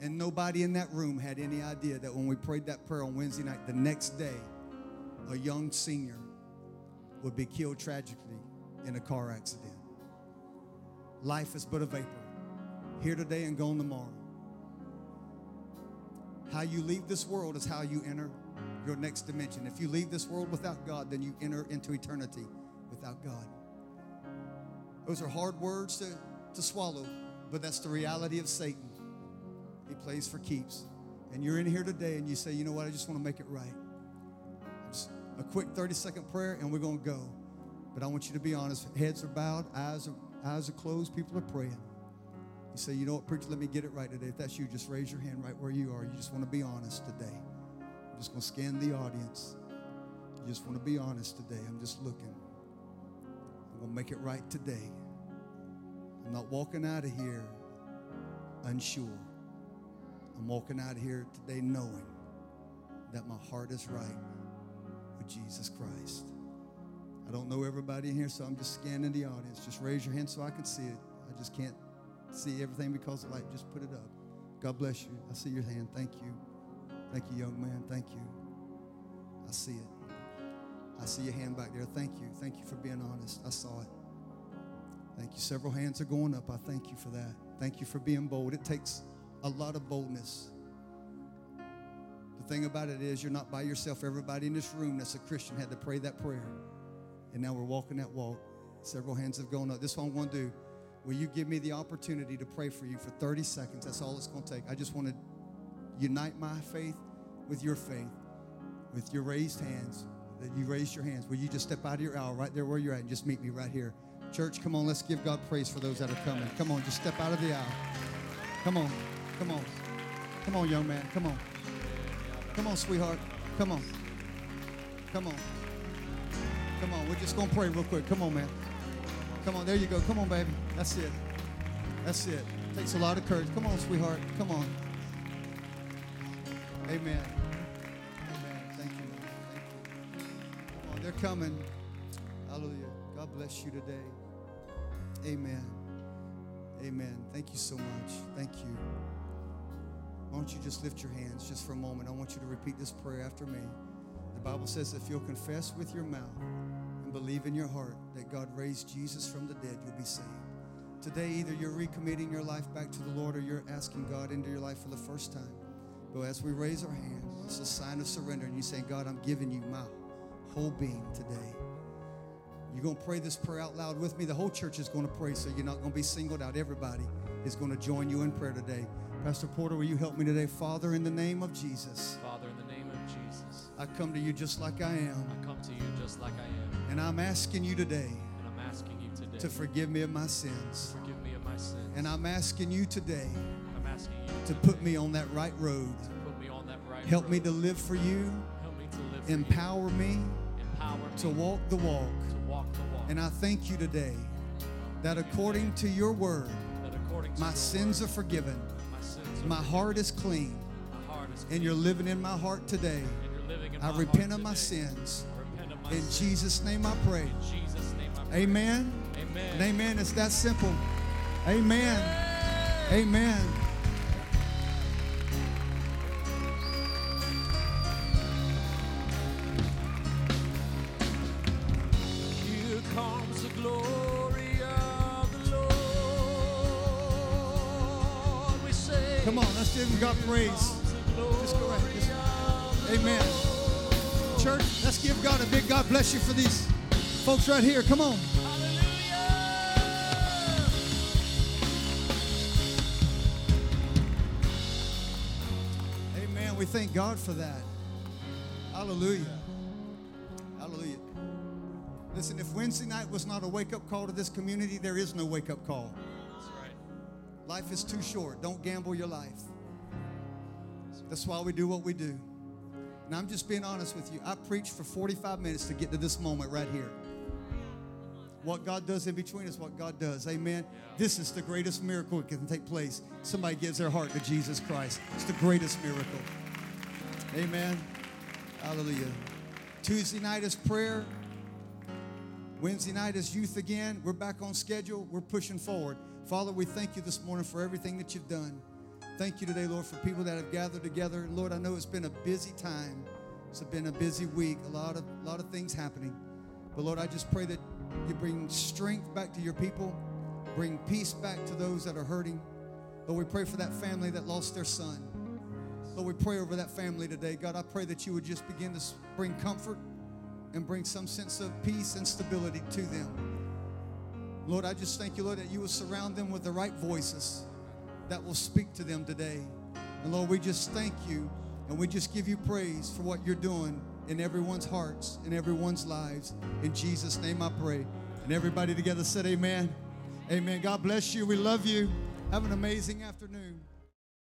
And nobody in that room had any idea that when we prayed that prayer on Wednesday night, the next day, a young senior would be killed tragically in a car accident. Life is but a vapor, here today and gone tomorrow. How you leave this world is how you enter your next dimension. If you leave this world without God, then you enter into eternity without God. Those are hard words to, to swallow, but that's the reality of Satan. He plays for keeps. And you're in here today and you say, you know what, I just want to make it right. Just a quick 30 second prayer and we're going to go. But I want you to be honest. Heads are bowed, eyes are, eyes are closed, people are praying. You say, you know what, preacher, let me get it right today. If that's you, just raise your hand right where you are. You just want to be honest today. I'm just going to scan the audience. You just want to be honest today. I'm just looking. I'm going to make it right today. I'm not walking out of here unsure. I'm walking out of here today knowing that my heart is right with Jesus Christ. I don't know everybody in here, so I'm just scanning the audience. Just raise your hand so I can see it. I just can't see everything because of light. Just put it up. God bless you. I see your hand. Thank you. Thank you, young man. Thank you. I see it. I see your hand back there. Thank you. Thank you for being honest. I saw it. Thank you. Several hands are going up. I thank you for that. Thank you for being bold. It takes a lot of boldness. The thing about it is, you're not by yourself. Everybody in this room that's a Christian had to pray that prayer. And now we're walking that walk. Several hands have gone up. This is what I'm going to do. Will you give me the opportunity to pray for you for 30 seconds? That's all it's going to take. I just want to unite my faith with your faith, with your raised hands, that you raised your hands. Will you just step out of your aisle right there where you're at and just meet me right here? Church, come on, let's give God praise for those that are coming. Come on, just step out of the aisle. Come on, come on. Come on, young man. Come on. Come on, sweetheart. Come on. Come on. Come on. We're just going to pray real quick. Come on, man. Come on. There you go. Come on, baby. That's it. That's it. Takes a lot of courage. Come on, sweetheart. Come on. Amen. Coming. Hallelujah. God bless you today. Amen. Amen. Thank you so much. Thank you. Why don't you just lift your hands just for a moment? I want you to repeat this prayer after me. The Bible says if you'll confess with your mouth and believe in your heart that God raised Jesus from the dead, you'll be saved. Today, either you're recommitting your life back to the Lord or you're asking God into your life for the first time. But as we raise our hands, it's a sign of surrender, and you say, God, I'm giving you my whole being today. You're going to pray this prayer out loud with me. The whole church is going to pray, so you're not going to be singled out. Everybody is going to join you in prayer today. Pastor Porter, will you help me today? Father, in the name of Jesus, Father, in the name of Jesus, I come to you just like I am. I come to you just like I am, And I'm asking you today and I'm asking you today to forgive me of my sins. forgive me of my sins. And I'm asking you today I'm asking you to put me on that right road. to put me on that right Help road. me to live for you. Empower me Empower me to walk the walk. to walk the walk. And I thank you today that according to your word, to my your sins word, are forgiven. my sins are My heart is clean. heart is And you're living in my heart today. and you're living in I repent of my sins. Of my In sins. Jesus' name I pray. In Jesus' name I pray. Amen. Amen. And amen. It's that simple. Amen. Amen. Here give praise. comes the glory Just go ahead. Just- Amen. Church, let's give God a big God bless you for these folks right here. Come on. Hallelujah. Amen. We thank God for that. Hallelujah. Hallelujah. Listen, if Wednesday night was not a wake up call to this community, there is no wake up call. That's right. Life is too short. Don't gamble your life. That's why we do what we do. And I'm just being honest with you. I preached for 45 minutes to get to this moment right here. What God does in between is what God does. Amen. This is the greatest miracle that can take place. Somebody gives their heart to Jesus Christ. It's the greatest miracle. Amen. Hallelujah. Tuesday night is prayer. Wednesday night is youth again. We're back on schedule. We're pushing forward. Father, we thank you this morning for everything that you've done. Thank you today, Lord, for people that have gathered together. Lord, I know it's been a busy time. It's been a busy week. A lot of a lot of things happening. But Lord, I just pray that you bring strength back to your people, bring peace back to those that are hurting. Lord, we pray for that family that lost their son. Lord, we pray over that family today. God, I pray that you would just begin to bring comfort and bring some sense of peace and stability to them. Lord, I just thank you, Lord, that you will surround them with the right voices that will speak to them today. And Lord, we just thank you and we just give you praise for what you're doing in everyone's hearts, in everyone's lives. In Jesus' name I pray. And everybody together said, Amen. Amen. God bless you. We love you. Have an amazing afternoon.